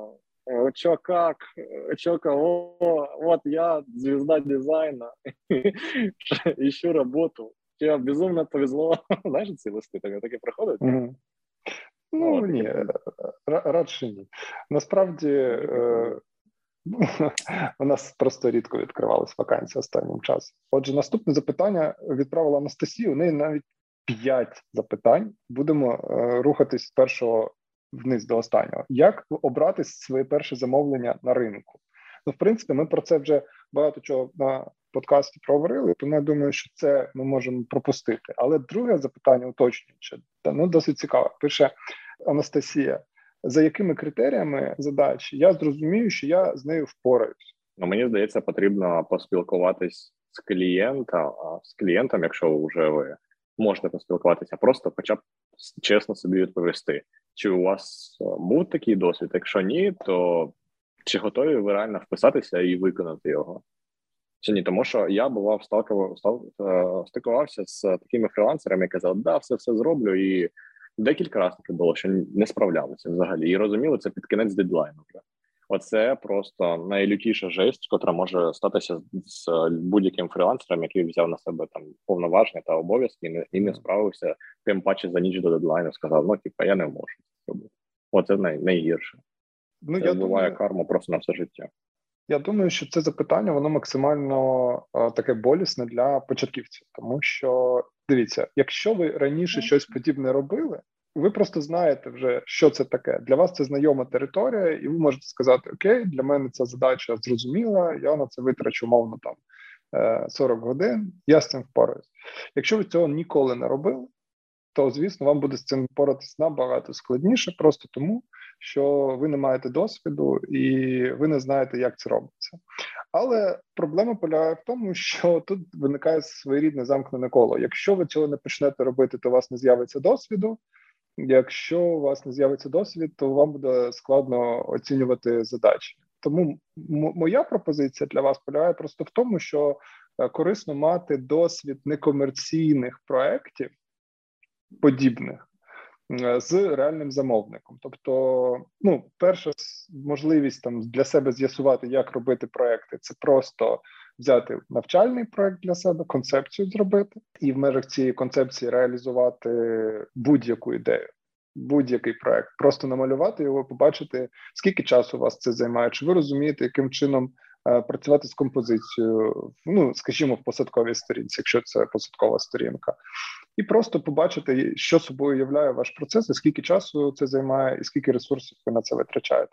Чё как? Чё кого? Вот я, звезда дизайна, ищу работу. Тебе безумно повезло. Знаєш, ці листи тобі таке проходить? Mm-hmm. Ну, ні, радше ні. Насправді е, у нас просто рідко відкривалися вакансії останнім часом. Отже, наступне запитання відправила Анастасія. У неї навіть п'ять запитань. Будемо е, рухатись з першого вниз до останнього. Як обрати своє перше замовлення на ринку? Ну, в принципі, ми про це вже багато чого на подкасті проговорили, тому я думаю, що це ми можемо пропустити. Але друге запитання уточнююче, та ну досить цікаве. Пише Анастасія: за якими критеріями задачі я зрозумію, що я з нею впораюсь? Ну мені здається, потрібно поспілкуватись з клієнтом, з клієнтом, якщо вже ви можете поспілкуватися, просто хоча б чесно собі відповісти, чи у вас е, був такий досвід? Якщо ні, то чи готові ви реально вписатися і виконати його? Чи ні, тому що я бував сталкував, став, е, стикувався з такими фрілансерами, які казали, да, все все зроблю, і декілька разів таке було, що не справлялися взагалі, і розуміли це під кінець дедлайну. Оце просто найлютіша жесть, котра може статися з будь-яким фрілансером, який взяв на себе там повноваження та обов'язки і не, і не справився, тим паче за ніч до дедлайну сказав: ну типа я не можу це робити. Оце най, найгірше. Ну, це я буває думаю, карма просто на все життя. Я думаю, що це запитання воно максимально а, таке болісне для початківців, тому що дивіться, якщо ви раніше щось подібне робили, ви просто знаєте вже, що це таке. Для вас це знайома територія, і ви можете сказати: Окей, для мене ця задача зрозуміла, я на це витрачу, мовно там 40 е, годин, я з цим впораюсь. Якщо ви цього ніколи не робили, то звісно вам буде з цим поратись набагато складніше, просто тому що ви не маєте досвіду і ви не знаєте, як це робиться. Але проблема полягає в тому, що тут виникає своєрідне замкнене коло. Якщо ви цього не почнете робити, то у вас не з'явиться досвіду. Якщо у вас не з'явиться досвід, то вам буде складно оцінювати задачі. Тому моя пропозиція для вас полягає просто в тому, що е, корисно мати досвід некомерційних проєктів подібних е, з реальним замовником. Тобто, ну, перша можливість там для себе з'ясувати, як робити проекти, це просто взяти навчальний проект для себе, концепцію зробити, і в межах цієї концепції реалізувати будь-яку ідею будь-який проект, просто намалювати його, побачити, скільки часу у вас це займає, чи ви розумієте, яким чином працювати з композицією, ну скажімо, в посадковій сторінці, якщо це посадкова сторінка, і просто побачити, що собою являє ваш процес, і скільки часу це займає, і скільки ресурсів ви на це витрачаєте.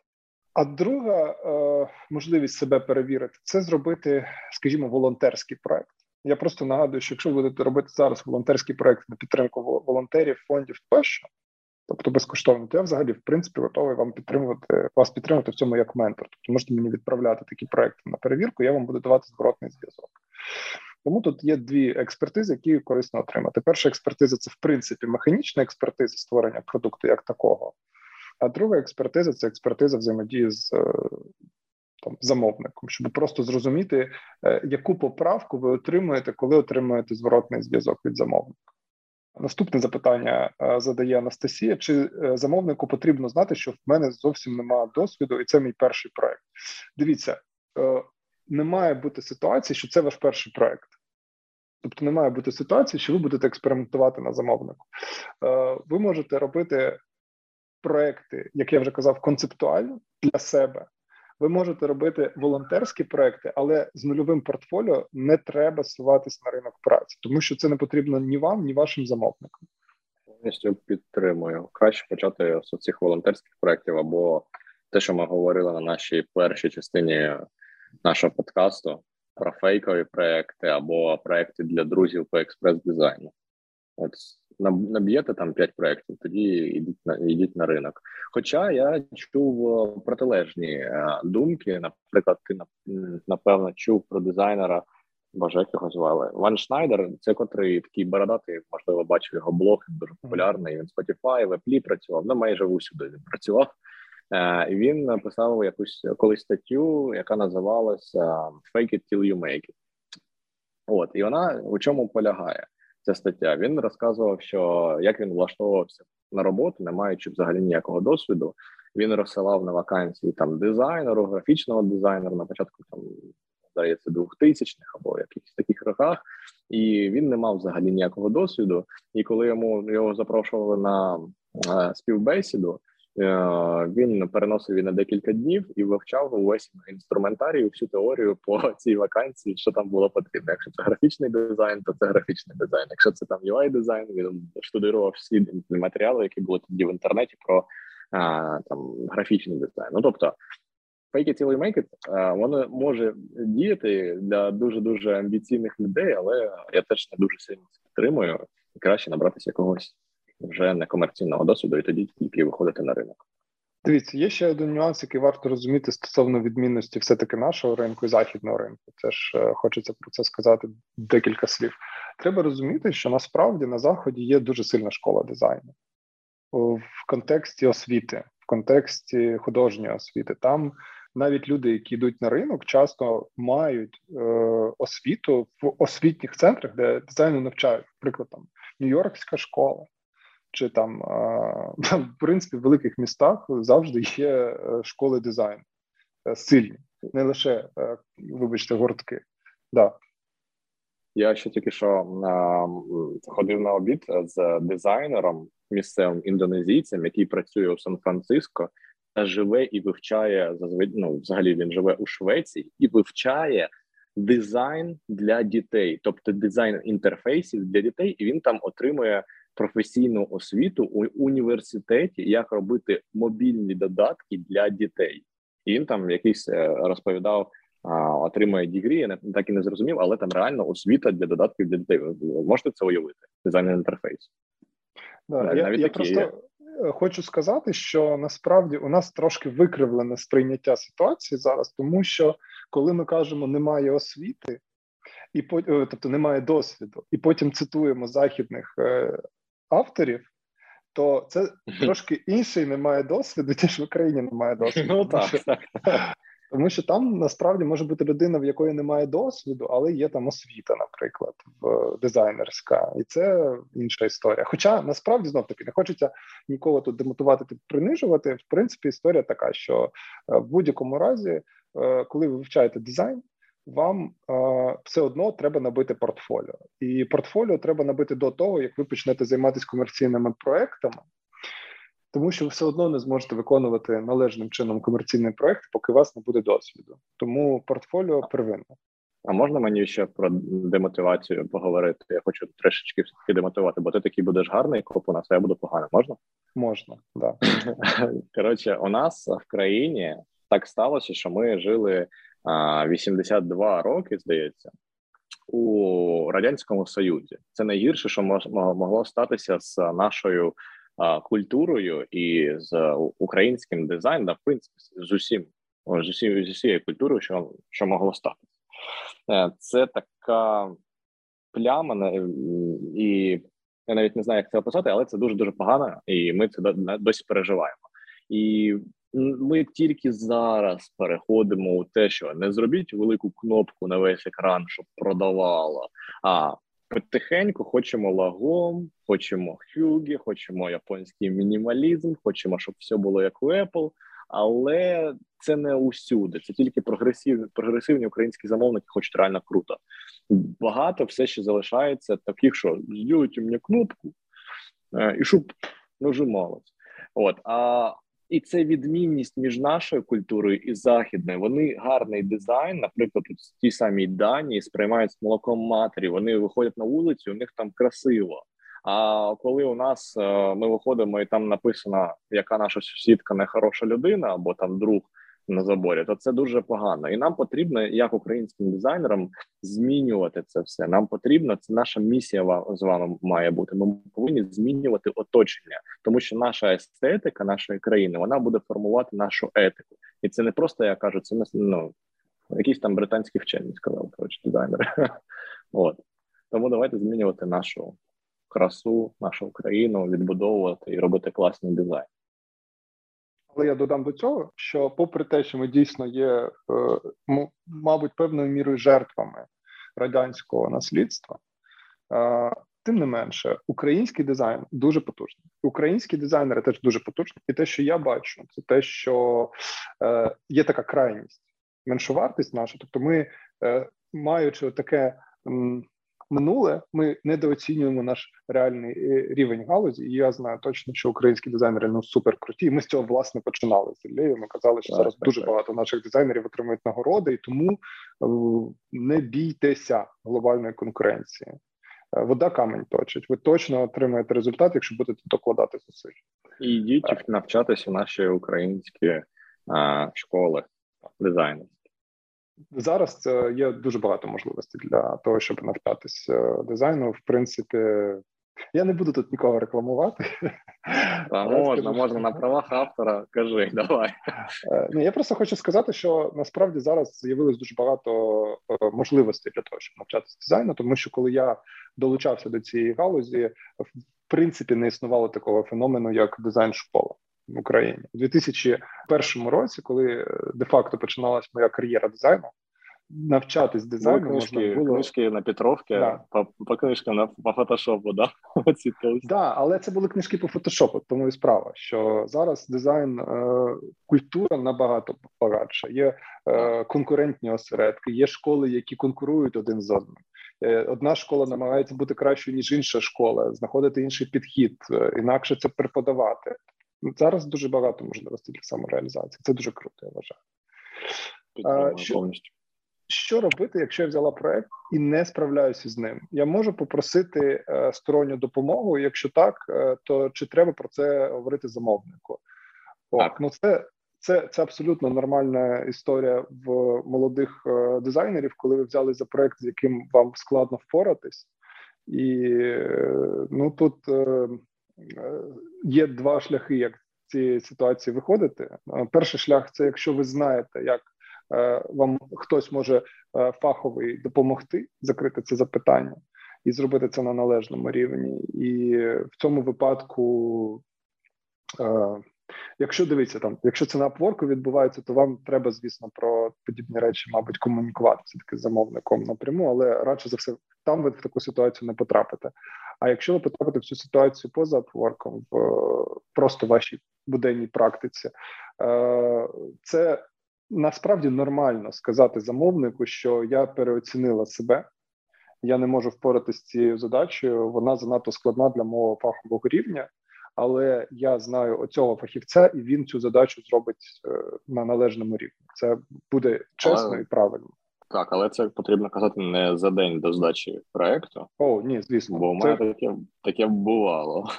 А друга е, можливість себе перевірити це зробити, скажімо, волонтерський проект. Я просто нагадую, що якщо ви будете робити зараз волонтерський проект на підтримку волонтерів, фондів тощо, тобто безкоштовно, то я взагалі в принципі готовий вам підтримувати вас підтримувати в цьому як ментор. Тобто можете мені відправляти такі проекти на перевірку, я вам буду давати зворотний зв'язок. Тому тут є дві експертизи, які корисно отримати. Перша експертиза це в принципі механічна експертиза створення продукту як такого. А друга експертиза це експертиза взаємодії з е, там замовником, щоб просто зрозуміти, е, яку поправку ви отримуєте, коли отримуєте зворотний зв'язок від замовника. Наступне запитання е, задає Анастасія: чи е, замовнику потрібно знати, що в мене зовсім немає досвіду, і це мій перший проект? Дивіться, е, не має бути ситуації, що це ваш перший проект. Тобто не має бути ситуації, що ви будете експериментувати на замовнику. Ви можете робити проекти, як я вже казав, концептуально для себе, ви можете робити волонтерські проекти, але з нульовим портфоліо не треба суватись на ринок праці, тому що це не потрібно ні вам, ні вашим замовникам. Повністю підтримую. Краще почати з цих волонтерських проєктів або те, що ми говорили на нашій першій частині нашого подкасту про фейкові проекти або проекти для друзів по експрес-дизайну. От наб'єте там 5 проєктів, тоді йдіть на йдіть на ринок. Хоча я чув е, протилежні е, думки. Наприклад, ти напевно чув про дизайнера, боже, як його звали Ван Шнайдер. Це котрий такий бородатий, можливо, бачив його блог, дуже популярний. Він Spotify, в Apple працював, ну майже усюди він працював. Е, Він написав якусь колись статтю, яка називалася «Fake it till you make it». От і вона у чому полягає? Ця стаття. Він розказував, що як він влаштовувався на роботу, не маючи взагалі ніякого досвіду. Він розсилав на вакансії там дизайнеру, графічного дизайнера на початку там здається, 2000-х або якихось таких роках, і він не мав взагалі ніякого досвіду. І коли йому його запрошували на е, співбесіду, він переносив її на декілька днів і вивчав увесь інструментарій, всю теорію по цій вакансії, що там було потрібно. Якщо це графічний дизайн, то це графічний дизайн. Якщо це там ui дизайн, він штудирував всі матеріали, які були тоді в інтернеті про а, там графічний дизайн. Ну тобто. You make it, воно може діяти для дуже дуже амбіційних людей, але я теж не дуже сильно підтримую. Краще набратися якогось вже некомерційного досвіду, і тоді тільки виходити на ринок. Дивіться, є ще один нюанс, який варто розуміти стосовно відмінності все-таки нашого ринку і західного ринку. Це ж е, хочеться про це сказати декілька слів. Треба розуміти, що насправді на заході є дуже сильна школа дизайну в контексті освіти, в контексті художньої освіти. Там навіть люди, які йдуть на ринок, часто мають е, освіту в освітніх центрах, де дизайну навчають, наприклад, там Нью-Йоркська школа чи там в принципі в великих містах завжди є е, школи дизайну е, сильні, не лише е, вибачте, гуртки. Да. Я ще тільки що ходив на обід з дизайнером місцевим індонезійцем, який працює у Сан-Франциско, та живе і вивчає ну, взагалі він живе у Швеції і вивчає дизайн для дітей, тобто дизайн інтерфейсів для дітей, і він там отримує професійну освіту у університеті, як робити мобільні додатки для дітей. І він там якийсь е, розповідав отримує дігрі, я так і не зрозумів, але там реально освіта для додатків для дітей. Ви можете це уявити? Дизайн інтерфейс. Да, я я просто є. Е, хочу сказати, що насправді у нас трошки викривлене сприйняття ситуації зараз, тому що коли ми кажемо немає освіти, і е, тобто немає досвіду, і потім цитуємо західних авторів, то це трошки інший немає досвіду, ніж в Україні немає досвіду. Ну так, так. Тому що там насправді може бути людина, в якої немає досвіду, але є там освіта, наприклад, в дизайнерська, і це інша історія. Хоча насправді знов таки не хочеться нікого тут демотувати, тут принижувати. В принципі, історія така, що е, в будь-якому разі, е, коли ви вивчаєте дизайн, вам е, все одно треба набити портфоліо, і портфоліо треба набити до того, як ви почнете займатися комерційними проектами тому що ви все одно не зможете виконувати належним чином комерційний проект, поки у вас не буде досвіду. Тому портфоліо первинне. А можна мені ще про демотивацію поговорити? Я хочу трошечки все-таки демотивувати, бо ти такий будеш гарний, коп у нас, а я буду поганий. Можна? Можна, да. Коротше, у нас в країні так сталося, що ми жили 82 роки, здається, у радянському союзі. Це найгірше, що могло статися з нашою культурою і з українським дизайном, в принципі, з усім з усією з усією культурою, що що могло статися. Е, це така пляма, і я навіть не знаю, як це описати, але це дуже дуже погано, і ми це досі переживаємо. І ми тільки зараз переходимо у те, що не зробіть велику кнопку на весь екран, щоб продавало. А потихеньку хочемо лагом, хочемо хюгі, хочемо японський мінімалізм, хочемо, щоб все було як у Apple, але це не усюди. Це тільки прогресивні, прогресивні українські замовники хочуть реально круто. Багато все ще залишається таких, що зробіть мені кнопку е, і щоб нажималось. От а і це відмінність між нашою культурою і західною. Вони гарний дизайн, наприклад, в тій самій дані сприймають з молоком матері. Вони виходять на вулицю, у них там красиво. А коли у нас е, ми виходимо, і там написано, яка наша сусідка не хороша людина, або там друг на заборі, то це дуже погано, і нам потрібно, як українським дизайнерам, змінювати це все. Нам потрібно це наша місія з вами має бути. Ми повинні змінювати оточення, тому що наша естетика нашої країни вона буде формувати нашу етику, і це не просто я кажу, це не ну, якісь там британські вчені сказав коротше, дизайнери. От тому давайте змінювати нашу красу, нашу країну, відбудовувати і робити класний дизайн. Але я додам до цього, що, попри те, що ми дійсно є, е, мабуть, певною мірою жертвами радянського наслідства, е, тим не менше, український дизайн дуже потужний. Українські дизайнери теж дуже потужні, і те, що я бачу, це те, що е, є така крайність, меншовартість наша. Тобто, ми, маючи таке минуле, ми недооцінюємо наш реальний е, рівень галузі. І я знаю точно, що українські дизайнери ну супер круті. Ми з цього власне починали з Іллею. Ми казали, що так, зараз так, дуже так. багато наших дизайнерів отримують нагороди, і тому е, не бійтеся глобальної конкуренції. Е, вода камень точить. Ви точно отримаєте результат, якщо будете докладати зусиль. І йдіть навчатися в наші українські а, школи дизайну. Зараз це є дуже багато можливостей для того, щоб навчатися дизайну. В принципі, я не буду тут нікого рекламувати. Та можна, можна на правах автора. Кажи, давай. Е, ні, Я просто хочу сказати, що насправді зараз з'явилось дуже багато е, можливостей для того, щоб навчатися дизайну, тому що коли я долучався до цієї галузі, в принципі не існувало такого феномену, як дизайн школа в Україні у 2001 році, коли е, де-факто починалась моя кар'єра дизайну. Навчатись дизайну книжки, можна було книжки на Петровці, да. по, по книжкам на по фотошопу, да? да, але це були книжки по фотошопу, тому і справа, що зараз дизайн е, культура набагато багатша. Є е, конкурентні осередки, є школи, які конкурують один з одним. Е, одна школа намагається бути кращою ніж інша школа, знаходити інший підхід, е, інакше це преподавати. Зараз дуже багато можливостей для самореалізації. Це дуже круто, я вважаю. що, що робити, якщо я взяла проект і не справляюся з ним? Я можу попросити е, сторонню допомогу. Якщо так, е, то чи треба про це говорити замовнику? О, так. ну це це це абсолютно нормальна історія в молодих е, дизайнерів, коли ви взяли за проект, з яким вам складно впоратись, і ну тут є два шляхи, як з цієї ситуації виходити. Перший шлях це якщо ви знаєте, як вам хтось може фаховий допомогти закрити це запитання і зробити це на належному рівні, і в цьому випадку. Якщо дивіться там, якщо це на апворку відбувається, то вам треба, звісно, про подібні речі, мабуть, комунікувати все таки з замовником напряму, але радше за все, там ви в таку ситуацію не потрапите. А якщо ви потрапите в цю ситуацію поза апворком, в просто вашій буденній практиці, е, це насправді нормально сказати замовнику, що я переоцінила себе. Я не можу впоратися з цією задачею. Вона занадто складна для мого фахового рівня але я знаю оцього фахівця, і він цю задачу зробить е, на належному рівні. Це буде чесно але, і правильно. Так, але це потрібно казати не за день до здачі проекту. О, ні, звісно, бо у мене це... таке таке бувало.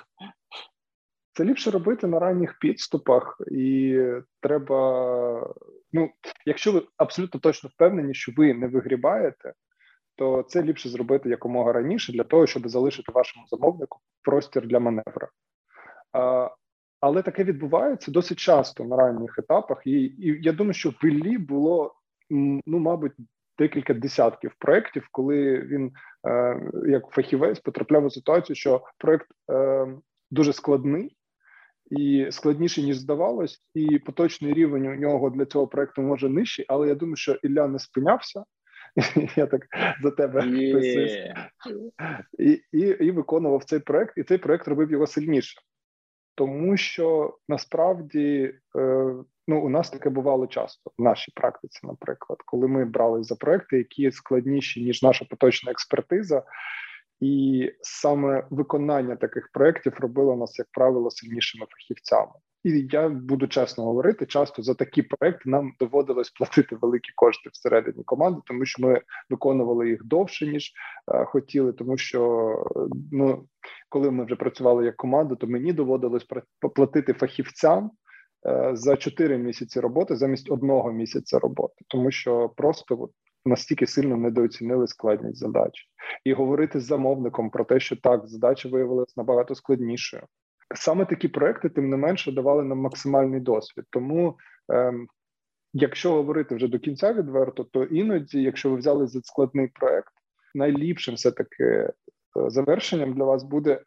Це ліпше робити на ранніх підступах, і треба. Ну, якщо ви абсолютно точно впевнені, що ви не вигрібаєте, то це ліпше зробити якомога раніше для того, щоб залишити вашому замовнику простір для маневра. Але таке відбувається досить часто на ранніх етапах, і, і я думаю, що в Іллі було ну, мабуть, декілька десятків проєктів, коли він е, як фахівець потрапляв у ситуацію, що проєкт е, дуже складний і складніший ніж здавалось, і поточний рівень у нього для цього проєкту може нижчий. Але я думаю, що Ілля не спинявся. Я так за тебе yeah. і, і, і виконував цей проект, і цей проект робив його сильніше тому що насправді е, ну у нас таке бувало часто в нашій практиці, наприклад, коли ми брали за проекти, які складніші ніж наша поточна експертиза. І саме виконання таких проєктів робило нас, як правило, сильнішими фахівцями. І я буду чесно говорити, часто за такі проекти нам доводилось платити великі кошти всередині команди, тому що ми виконували їх довше ніж е, хотіли. Тому що ну коли ми вже працювали як команда, то мені доводилось платити фахівцям е, за 4 місяці роботи замість одного місяця роботи, тому що просто от, настільки сильно недооцінили складність задач, і говорити з замовником про те, що так задача виявилася набагато складнішою. Саме такі проекти, тим не менше, давали нам максимальний досвід. Тому, ем, якщо говорити вже до кінця відверто, то іноді, якщо ви взяли за складний проект, найліпшим все таки е, завершенням для вас буде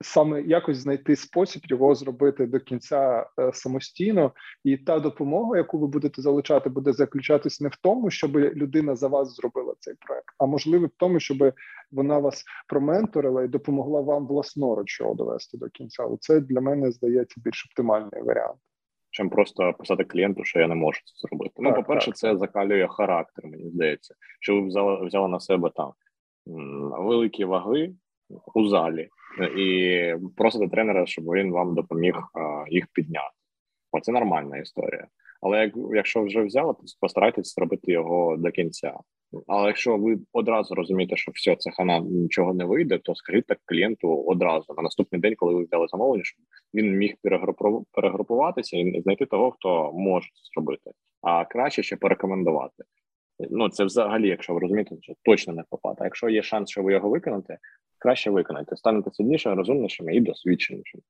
саме якось знайти спосіб його зробити до кінця е, самостійно, і та допомога, яку ви будете залучати, буде заключатись не в тому, щоб людина за вас зробила цей проект, а можливо в тому, щоб вона вас променторила і допомогла вам власноруч його довести до кінця. Це для мене здається більш оптимальний варіант. Чим просто писати клієнту, що я не можу це зробити. Ну, так, ну, по-перше, так. це закалює характер, мені здається, що ви взяли взяли на себе там великі ваги у залі і просите тренера, щоб він вам допоміг їх підняти. Оце нормальна історія. Але як, якщо вже взяли, то постарайтесь зробити його до кінця. Але якщо ви одразу розумієте, що все, це хана нічого не вийде, то скажіть так клієнту одразу на наступний день, коли ви взяли замовлення, щоб він міг перегрупуватися і знайти того, хто може зробити, а краще ще порекомендувати. Ну це взагалі, якщо ви розумієте, що точно не попад. А якщо є шанс, що ви його виконаєте, краще виконайте, станете сильнішими, розумнішими і досвідченішими.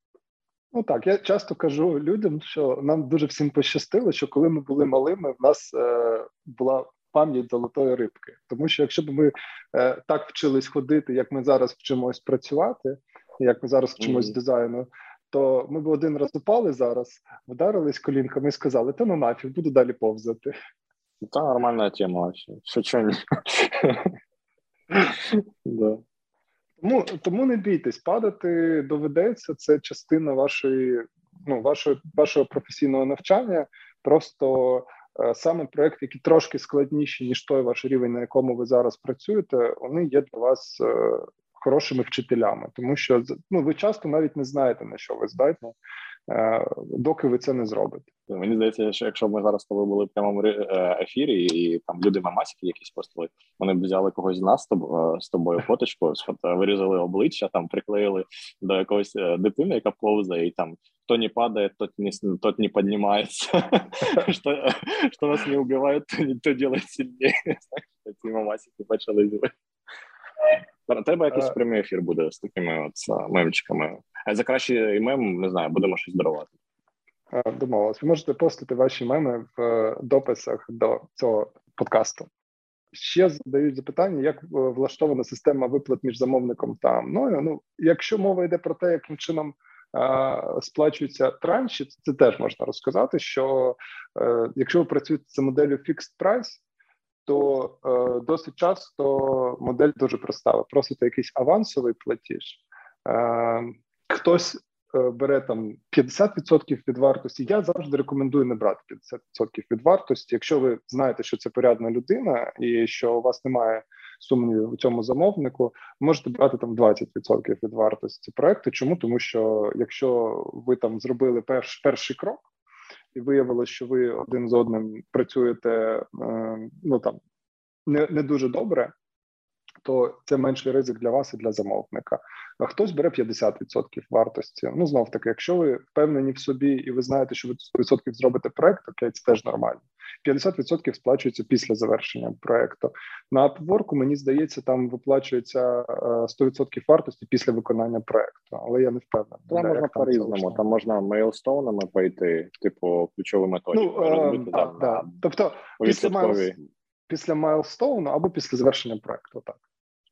Ну так, я часто кажу людям, що нам дуже всім пощастило, що коли ми були малими, в нас е, була пам'ять золотої рибки. Тому що якщо б ми е, так вчились ходити, як ми зараз вчимось працювати, як ми зараз вчимось mm-hmm. дизайну, то ми б один раз упали зараз, вдарились колінками і сказали: та ну нафіг, буду далі повзати. Це нормальна тема вообще. Що да. Тому тому не бійтесь, падати доведеться. Це частина вашої, ну, вашого, вашого професійного навчання. Просто е, саме проекти, які трошки складніші, ніж той ваш рівень, на якому ви зараз працюєте, вони є для вас е, хорошими вчителями, тому що ну, ви часто навіть не знаєте, на що ви здатні. Доки ви це не зробите. Мені здається, що якщо б ми зараз тобою були в прямому е, ефірі, і там люди мамасики якісь постили, вони б взяли когось з нас з тобою фоточку, вирізали обличчя, там приклеїли до якогось дитини, яка повзає, і там хто не падає, тот не тот не піднімається. Що нас не вбивають, то делает сильніше. Ці мамасики почали зробити. Треба якийсь прямий ефір буде з такими от мемчиками. А за кращий мем, не знаю, будемо щось дарувати. Домовилось. Ви можете постити ваші меми в е, дописах до цього подкасту. Ще задають запитання, як е, влаштована система виплат між замовником та мною. Ну, якщо мова йде про те, яким чином а, сплачуються транші, це теж можна розказати. Що е, якщо ви працюєте за моделлю Fixed Price, то е, досить часто модель дуже проста. Просите якийсь авансовий платіж. Е, хтось е, бере там 50% від вартості. Я завжди рекомендую не брати 50% від вартості. Якщо ви знаєте, що це порядна людина, і що у вас немає сумнівів у цьому замовнику, можете брати там 20% від вартості проекту. Чому тому, що якщо ви там зробили перш, перший крок і виявилося, що ви один з одним працюєте е, ну там не, не дуже добре. То це менший ризик для вас і для замовника. А хтось бере 50% вартості. Ну знов таки, якщо ви впевнені в собі і ви знаєте, що ви 100% зробите проект, окей, це теж нормально. 50% сплачується після завершення проекту. На Upwork, мені здається, там виплачується 100% е, вартості після виконання проекту, але я не впевнений. Там можна по різному. Там можна мейлстоунами пойти, типу ключовими точками. Ну, розбити, да, да. Тобто після мейл, після майлстоуну або після завершення проекту. Так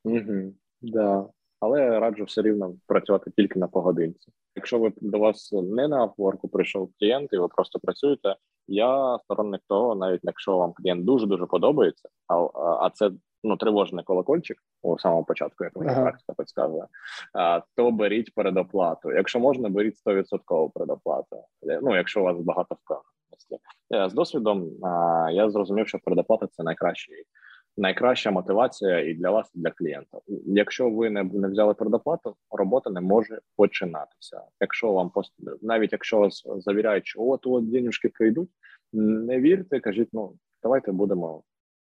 Угу, да. Але раджу все рівно працювати тільки на погодинці. Якщо ви до вас не на Upwork прийшов клієнт, і ви просто працюєте. Я сторонник того, навіть якщо вам клієнт дуже дуже подобається, а а це ну тривожний колокольчик у самому початку, як мені ага. практика підказує, то беріть передоплату. Якщо можна, беріть 100% передоплату. Ну якщо у вас багато впевненості. З досвідом я зрозумів, що передоплата це найкращий найкраща мотивація і для вас, і для клієнта. Якщо ви не не взяли предоплату, робота не може починатися. Якщо вам навіть якщо вас завіряють, що от от денежки прийдуть, не вірте, кажіть, ну давайте будемо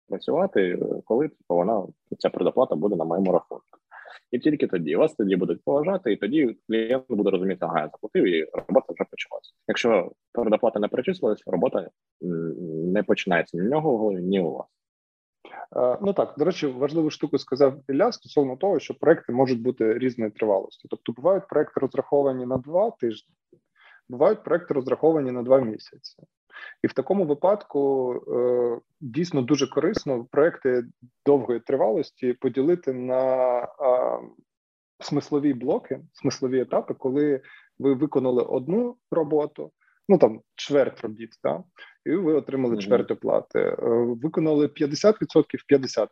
працювати, коли типу, вона ця предоплата буде на моєму рахунку. І тільки тоді вас тоді будуть поважати, і тоді клієнт буде розуміти, ага, я заплатив, і робота вже почалася. Якщо передоплата не перечислилась, робота не починається ні в нього, ні у вас. Е, ну так, до речі, важливу штуку сказав Ілля стосовно того, що проекти можуть бути різної тривалості. Тобто, бувають проекти розраховані на два тижні, бувають проекти розраховані на два місяці. І в такому випадку е, дійсно дуже корисно проекти довгої тривалості поділити на е, смислові блоки, смислові етапи, коли ви виконали одну роботу, ну там чверть робіт, да? і ви отримали mm-hmm. чверть оплати. Е, виконали 50%, 50%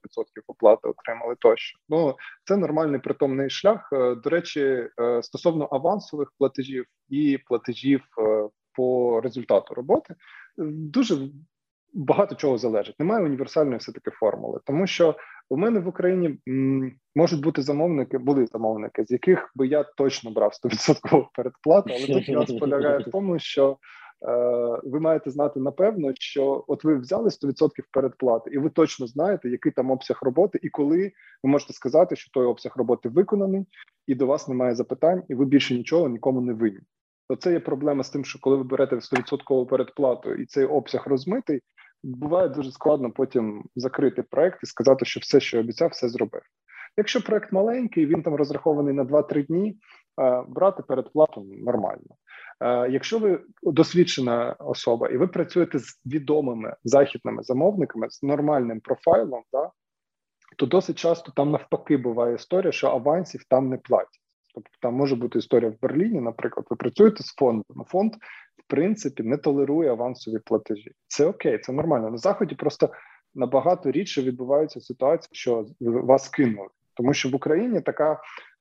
оплати отримали тощо. Ну це нормальний притомний шлях. Е, до речі, е, стосовно авансових платежів і платежів по результату роботи, дуже багато чого залежить. Немає універсальної все таки формули, тому що у мене в Україні можуть бути замовники, були замовники, з яких би я точно брав 100% передплату, але тут нас полягає в тому, що е, ви маєте знати напевно, що от ви взяли 100% передплати, і ви точно знаєте, який там обсяг роботи, і коли ви можете сказати, що той обсяг роботи виконаний, і до вас немає запитань, і ви більше нічого нікому не винні. То це є проблема з тим, що коли ви берете 100% передплату і цей обсяг розмитий, буває дуже складно потім закрити проект і сказати, що все, що обіцяв, все зробив. Якщо проект маленький, він там розрахований на 2-3 дні, брати передплату нормально. Якщо ви досвідчена особа і ви працюєте з відомими західними замовниками з нормальним профайлом, да, то досить часто там навпаки буває історія, що авансів там не платять. Тобто там може бути історія в Берліні, наприклад, ви працюєте з фондом. Фонд, в принципі, не толерує авансові платежі. Це окей, це нормально. На заході просто набагато рідше відбуваються ситуації, що вас кинули, тому що в Україні така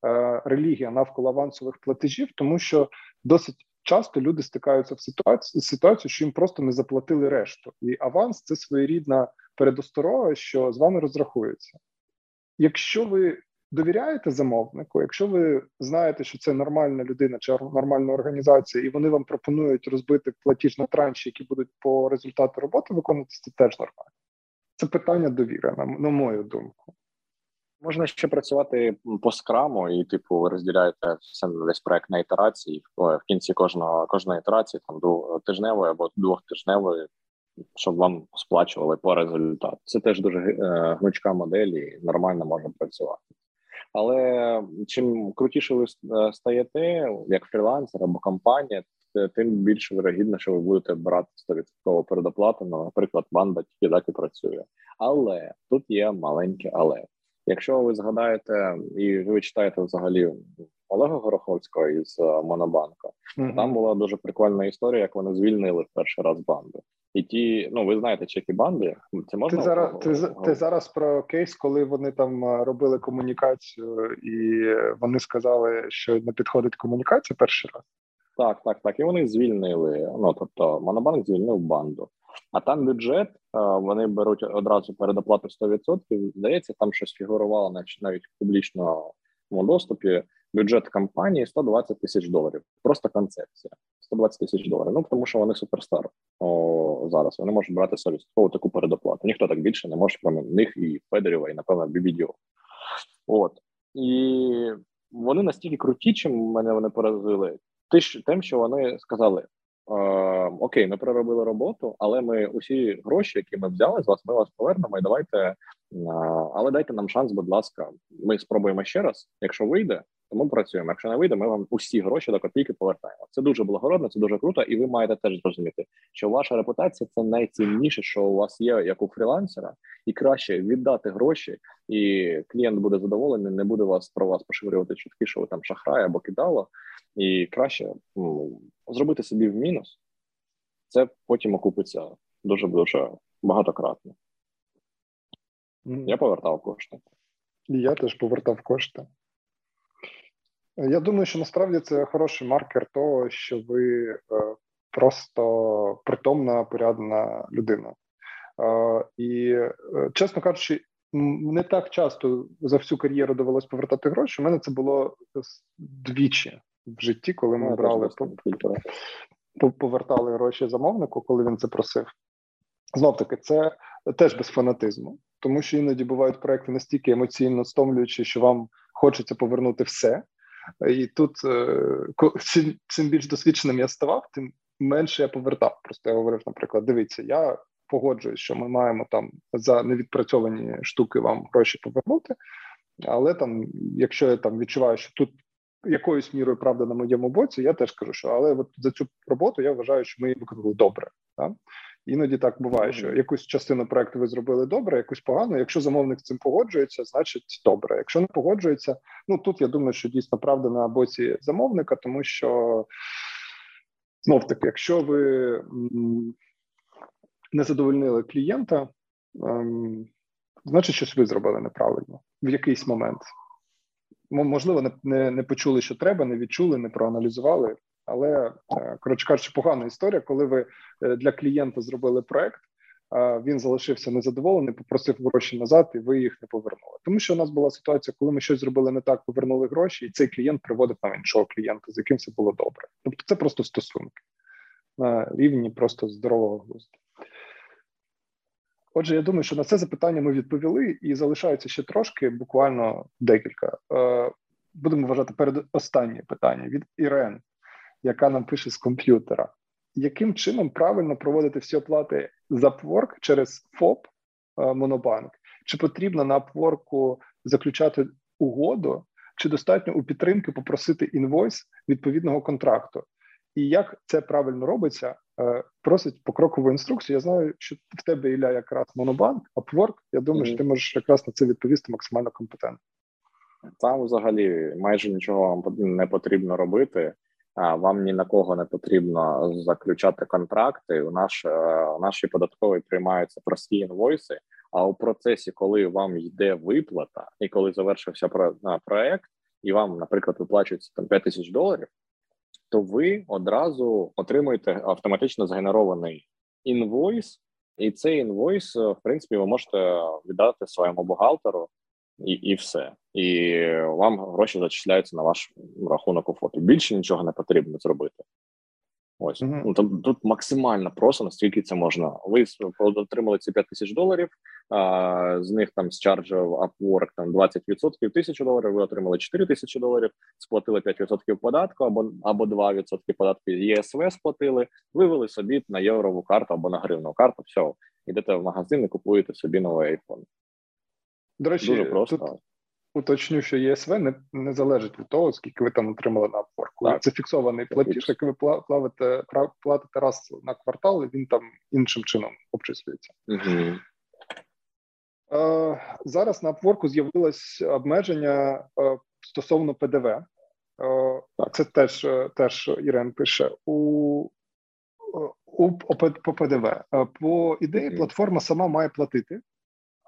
е, релігія навколо авансових платежів, тому що досить. Часто люди стикаються в ситуацію ситуацію, що їм просто не заплатили решту, і аванс це своєрідна передосторога, що з вами розрахується. Якщо ви довіряєте замовнику, якщо ви знаєте, що це нормальна людина чи нормальна організація, і вони вам пропонують розбити платіж на транші, які будуть по результату роботи виконуватися, це теж нормально. Це питання довіри, на, на мою думку. Можна ще працювати по скраму, і типу ви розділяєте все весь проект на ітерації. В кінці кожного кожної ітерації, там тижневої або двохтижневої, щоб вам сплачували по результату. Це теж дуже е, гнучка модель і нормально може працювати. Але чим крутіше ви е, стаєте як фрілансер або компанія, тим більше вирогідно, що ви будете брати 100% передоплату. Ну, наприклад, банда тільки так і працює. Але тут є маленьке але. Якщо ви згадаєте і ви читаєте взагалі Олега Гороховського із е, Монобанка, mm-hmm. там була дуже прикольна історія, як вони звільнили в перший раз банду. І ті, ну ви знаєте, чеки банди це можна ти зараз. Ти, ти зараз про кейс, коли вони там е, робили комунікацію, і вони сказали, що не підходить комунікація перший раз. Так, так, так. І вони звільнили. Ну тобто, Монобанк звільнив банду. А там бюджет е, вони беруть одразу передоплату 100%. Здається, там щось фігурувало навіть в публічному доступі. Бюджет компанії 120 тисяч доларів. Просто концепція. 120 тисяч доларів. Ну тому що вони суперстар о, зараз. Вони можуть брати совісткову таку передоплату. Ніхто так більше не може крім них і Федорєва, і напевно Бібідіо. От і вони настільки круті, чим мене вони поразили. Тим, що вони сказали: Окей, ми проробили роботу, але ми усі гроші, які ми взяли з вас, ми вас повернемо. І давайте, але дайте нам шанс, будь ласка. Ми спробуємо ще раз. Якщо вийде, то ми працюємо. Якщо не вийде, ми вам усі гроші до копійки повертаємо. Це дуже благородно, це дуже круто, і ви маєте теж зрозуміти, що ваша репутація це найцінніше, що у вас є як у фрілансера, і краще віддати гроші, і клієнт буде задоволений, не буде вас про вас поширювати чутки, що ви там шахрай або кидало, і краще ну, зробити собі в мінус. Це потім окупиться дуже дуже багатократно. Я повертав кошти. Я теж повертав кошти. Я думаю, що насправді це хороший маркер того, що ви е, просто притомна, порядна людина. Е, і, е, чесно кажучи, не так часто за всю кар'єру довелось повертати гроші. У мене це було двічі в житті, коли ми брали повертали гроші замовнику, коли він це просив. Знов таки, це теж без фанатизму, тому що іноді бувають проекти настільки емоційно стомлюючі, що вам хочеться повернути все. І тут е, чим, чим більш досвідченим я ставав, тим менше я повертав. Просто я говорив, наприклад, дивіться, я погоджуюсь, що ми маємо там за невідпрацьовані штуки вам гроші повернути. Але там, якщо я там відчуваю, що тут якоюсь мірою правда на моєму боці, я теж кажу, що але от за цю роботу я вважаю, що ми її виконали добре. Так? Іноді так буває, що якусь частину проекту ви зробили добре, якусь погано. Якщо замовник з цим погоджується, значить добре. Якщо не погоджується, ну тут я думаю, що дійсно правда на боці замовника, тому що знов таки, якщо ви не задовольнили клієнта, ем, значить щось ви зробили неправильно в якийсь момент. Можливо, не, не, не почули, що треба, не відчули, не проаналізували. Але е, коротше кажучи, погана історія, коли ви е, для клієнта зробили проект, він залишився незадоволений, попросив гроші назад, і ви їх не повернули. Тому що у нас була ситуація, коли ми щось зробили не так, повернули гроші, і цей клієнт приводив нам іншого клієнта, з яким все було добре. Тобто, це просто стосунки на рівні просто здорового глузду. Отже, я думаю, що на це запитання ми відповіли, і залишається ще трошки, буквально декілька. Е, будемо вважати перед останнє питання від Ірен яка нам пише з комп'ютера. Яким чином правильно проводити всі оплати з Upwork через ФОП Монобанк? Чи потрібно на Upwork заключати угоду, чи достатньо у підтримки попросити інвойс відповідного контракту? І як це правильно робиться, е, просить покрокову інструкцію. Я знаю, що в тебе Ілля якраз Монобанк, Upwork, Я думаю, mm-hmm. що ти можеш якраз на це відповісти максимально компетентно. Там взагалі майже нічого вам не потрібно робити вам ні на кого не потрібно заключати контракти. У наш е, у нашій податковій приймаються прості інвойси. А у процесі, коли вам йде виплата, і коли завершився проект, і вам, наприклад, виплачується там 5 тисяч доларів, то ви одразу отримуєте автоматично згенерований інвойс, і цей інвойс, в принципі, ви можете віддати своєму бухгалтеру і і все. І вам гроші зачисляються на ваш рахунок у ФОПі. Більше нічого не потрібно зробити. Ось mm-hmm. ну там тут максимально просто наскільки це можна. Ви отримали ці 5 тисяч доларів. А, з них там з чарджів Upwork там 20% тисячу доларів. Ви отримали 4 тисячі доларів, сплатили 5% податку або або 2% податку. ЄСВ сплатили. Вивели собі на єврову карту або на гривну карту. Все, йдете в магазин і купуєте собі новий iPhone. До речі, дуже просто. Тут уточню, що ЄСВ не не залежить від того, скільки ви там отримали на Upwork. Це фіксований платіж, який ви платите, платите раз на квартал, і він там іншим чином обчислюється. Угу. Е, Зараз на Upwork з'явилось обмеження е, стосовно ПДВ. Е, Це теж теж Ірен пише у у по ПДВ. Е, по ідеї, платформа сама має платити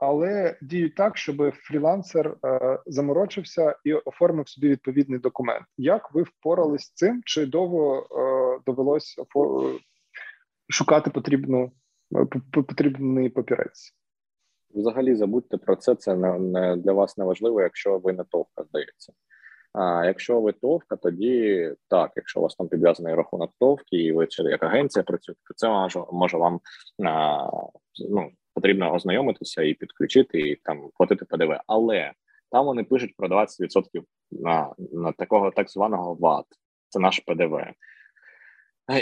але діють так, щоб фрілансер е, заморочився і оформив собі відповідний документ. Як ви впорались з цим? Чи довго е, довелось шукати потрібну е, потрібний папірець? Взагалі забудьте про це. Це не, для вас не важливо, якщо ви не товка, здається. А якщо ви товка, тоді так, якщо у вас там підв'язаний рахунок товки, і ви чи як агенція працюєте, то це може може вам а, ну, потрібно ознайомитися і підключити, і там платити ПДВ. Але там вони пишуть про 20% на на такого так званого ВАТ. Це наш ПДВ.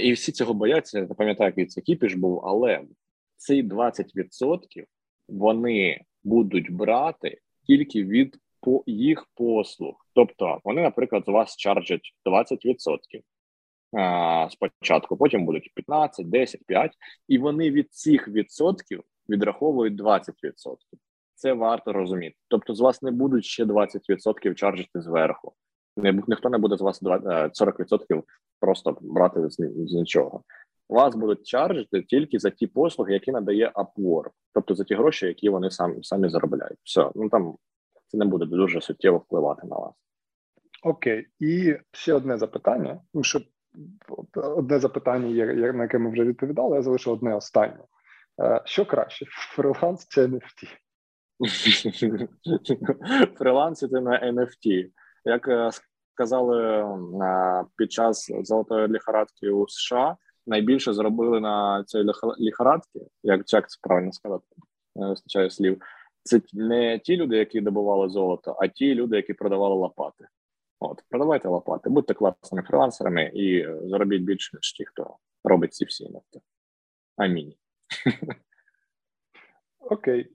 І всі цього бояться. Я пам'ятаю, який це кіпіш був, але ці 20% вони будуть брати тільки від по їх послуг. Тобто вони, наприклад, з вас чарджать 20%. А, е, спочатку, потім будуть 15, 10, 5, і вони від цих відсотків відраховують 20%. Це варто розуміти. Тобто, з вас не будуть ще 20% чаржити зверху. Не, ніхто не буде з вас 40% е, просто брати з, з нічого. Вас будуть чаржити тільки за ті послуги, які надає Upwork, тобто за ті гроші, які вони самі самі заробляють. Все, ну там це не буде дуже суттєво впливати на вас. Окей, і ще одне запитання. Ну, що одне запитання, є, на яке ми вже відповідали, я залишу одне останнє. Е, що краще, фриланс чи NFT? Фриланс це на NFT. Як е, сказали е, під час золотої ліхорадки у США, найбільше зробили на цій ліхорадці, як як це правильно сказати, не вистачає слів. Це не ті люди, які добували золото, а ті люди, які продавали лопати. От, продавайте лопати, будьте класними фрилансерами і заробіть більше, ніж ті, хто робить ці всі NFT. Амінь. Окей.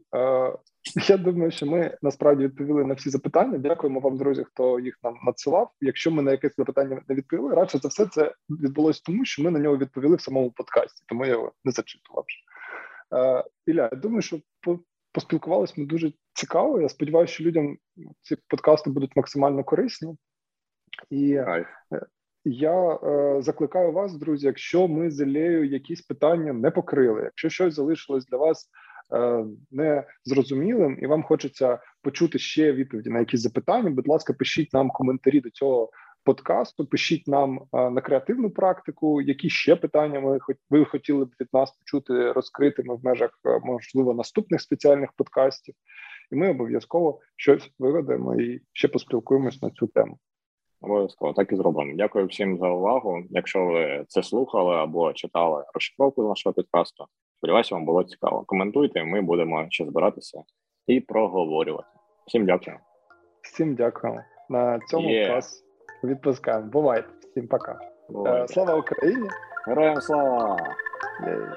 Я думаю, що ми насправді відповіли на всі запитання. Дякуємо вам, друзі, хто їх нам надсилав. Якщо ми на якесь запитання не відповіли, радше за все це відбулося тому, що ми на нього відповіли в самому подкасті, тому я його не зачитував. Ілля, я думаю, що поспілкувалися ми дуже цікаво. Я сподіваюся, що людям ці подкасти будуть максимально корисні. І я е, закликаю вас, друзі, якщо ми з Ілею якісь питання не покрили, якщо щось залишилось для вас е, не зрозумілим, і вам хочеться почути ще відповіді на якісь запитання. Будь ласка, пишіть нам коментарі до цього подкасту. Пишіть нам е, на креативну практику, які ще питання ви ви хотіли б від нас почути розкритими в межах е, можливо наступних спеціальних подкастів, і ми обов'язково щось виведемо і ще поспілкуємось на цю тему. Обов'язково так і зробимо. Дякую всім за увагу. Якщо ви це слухали або читали розшифровку нашого підкасту, сподіваюся, вам було цікаво. Коментуйте, ми будемо ще збиратися і проговорювати. Всім дякую. Всім дякую. На цьому yeah. клас відпускаємо. Бувайте. Всім пока. Бувайте. Слава Україні! Героям слава! Yeah.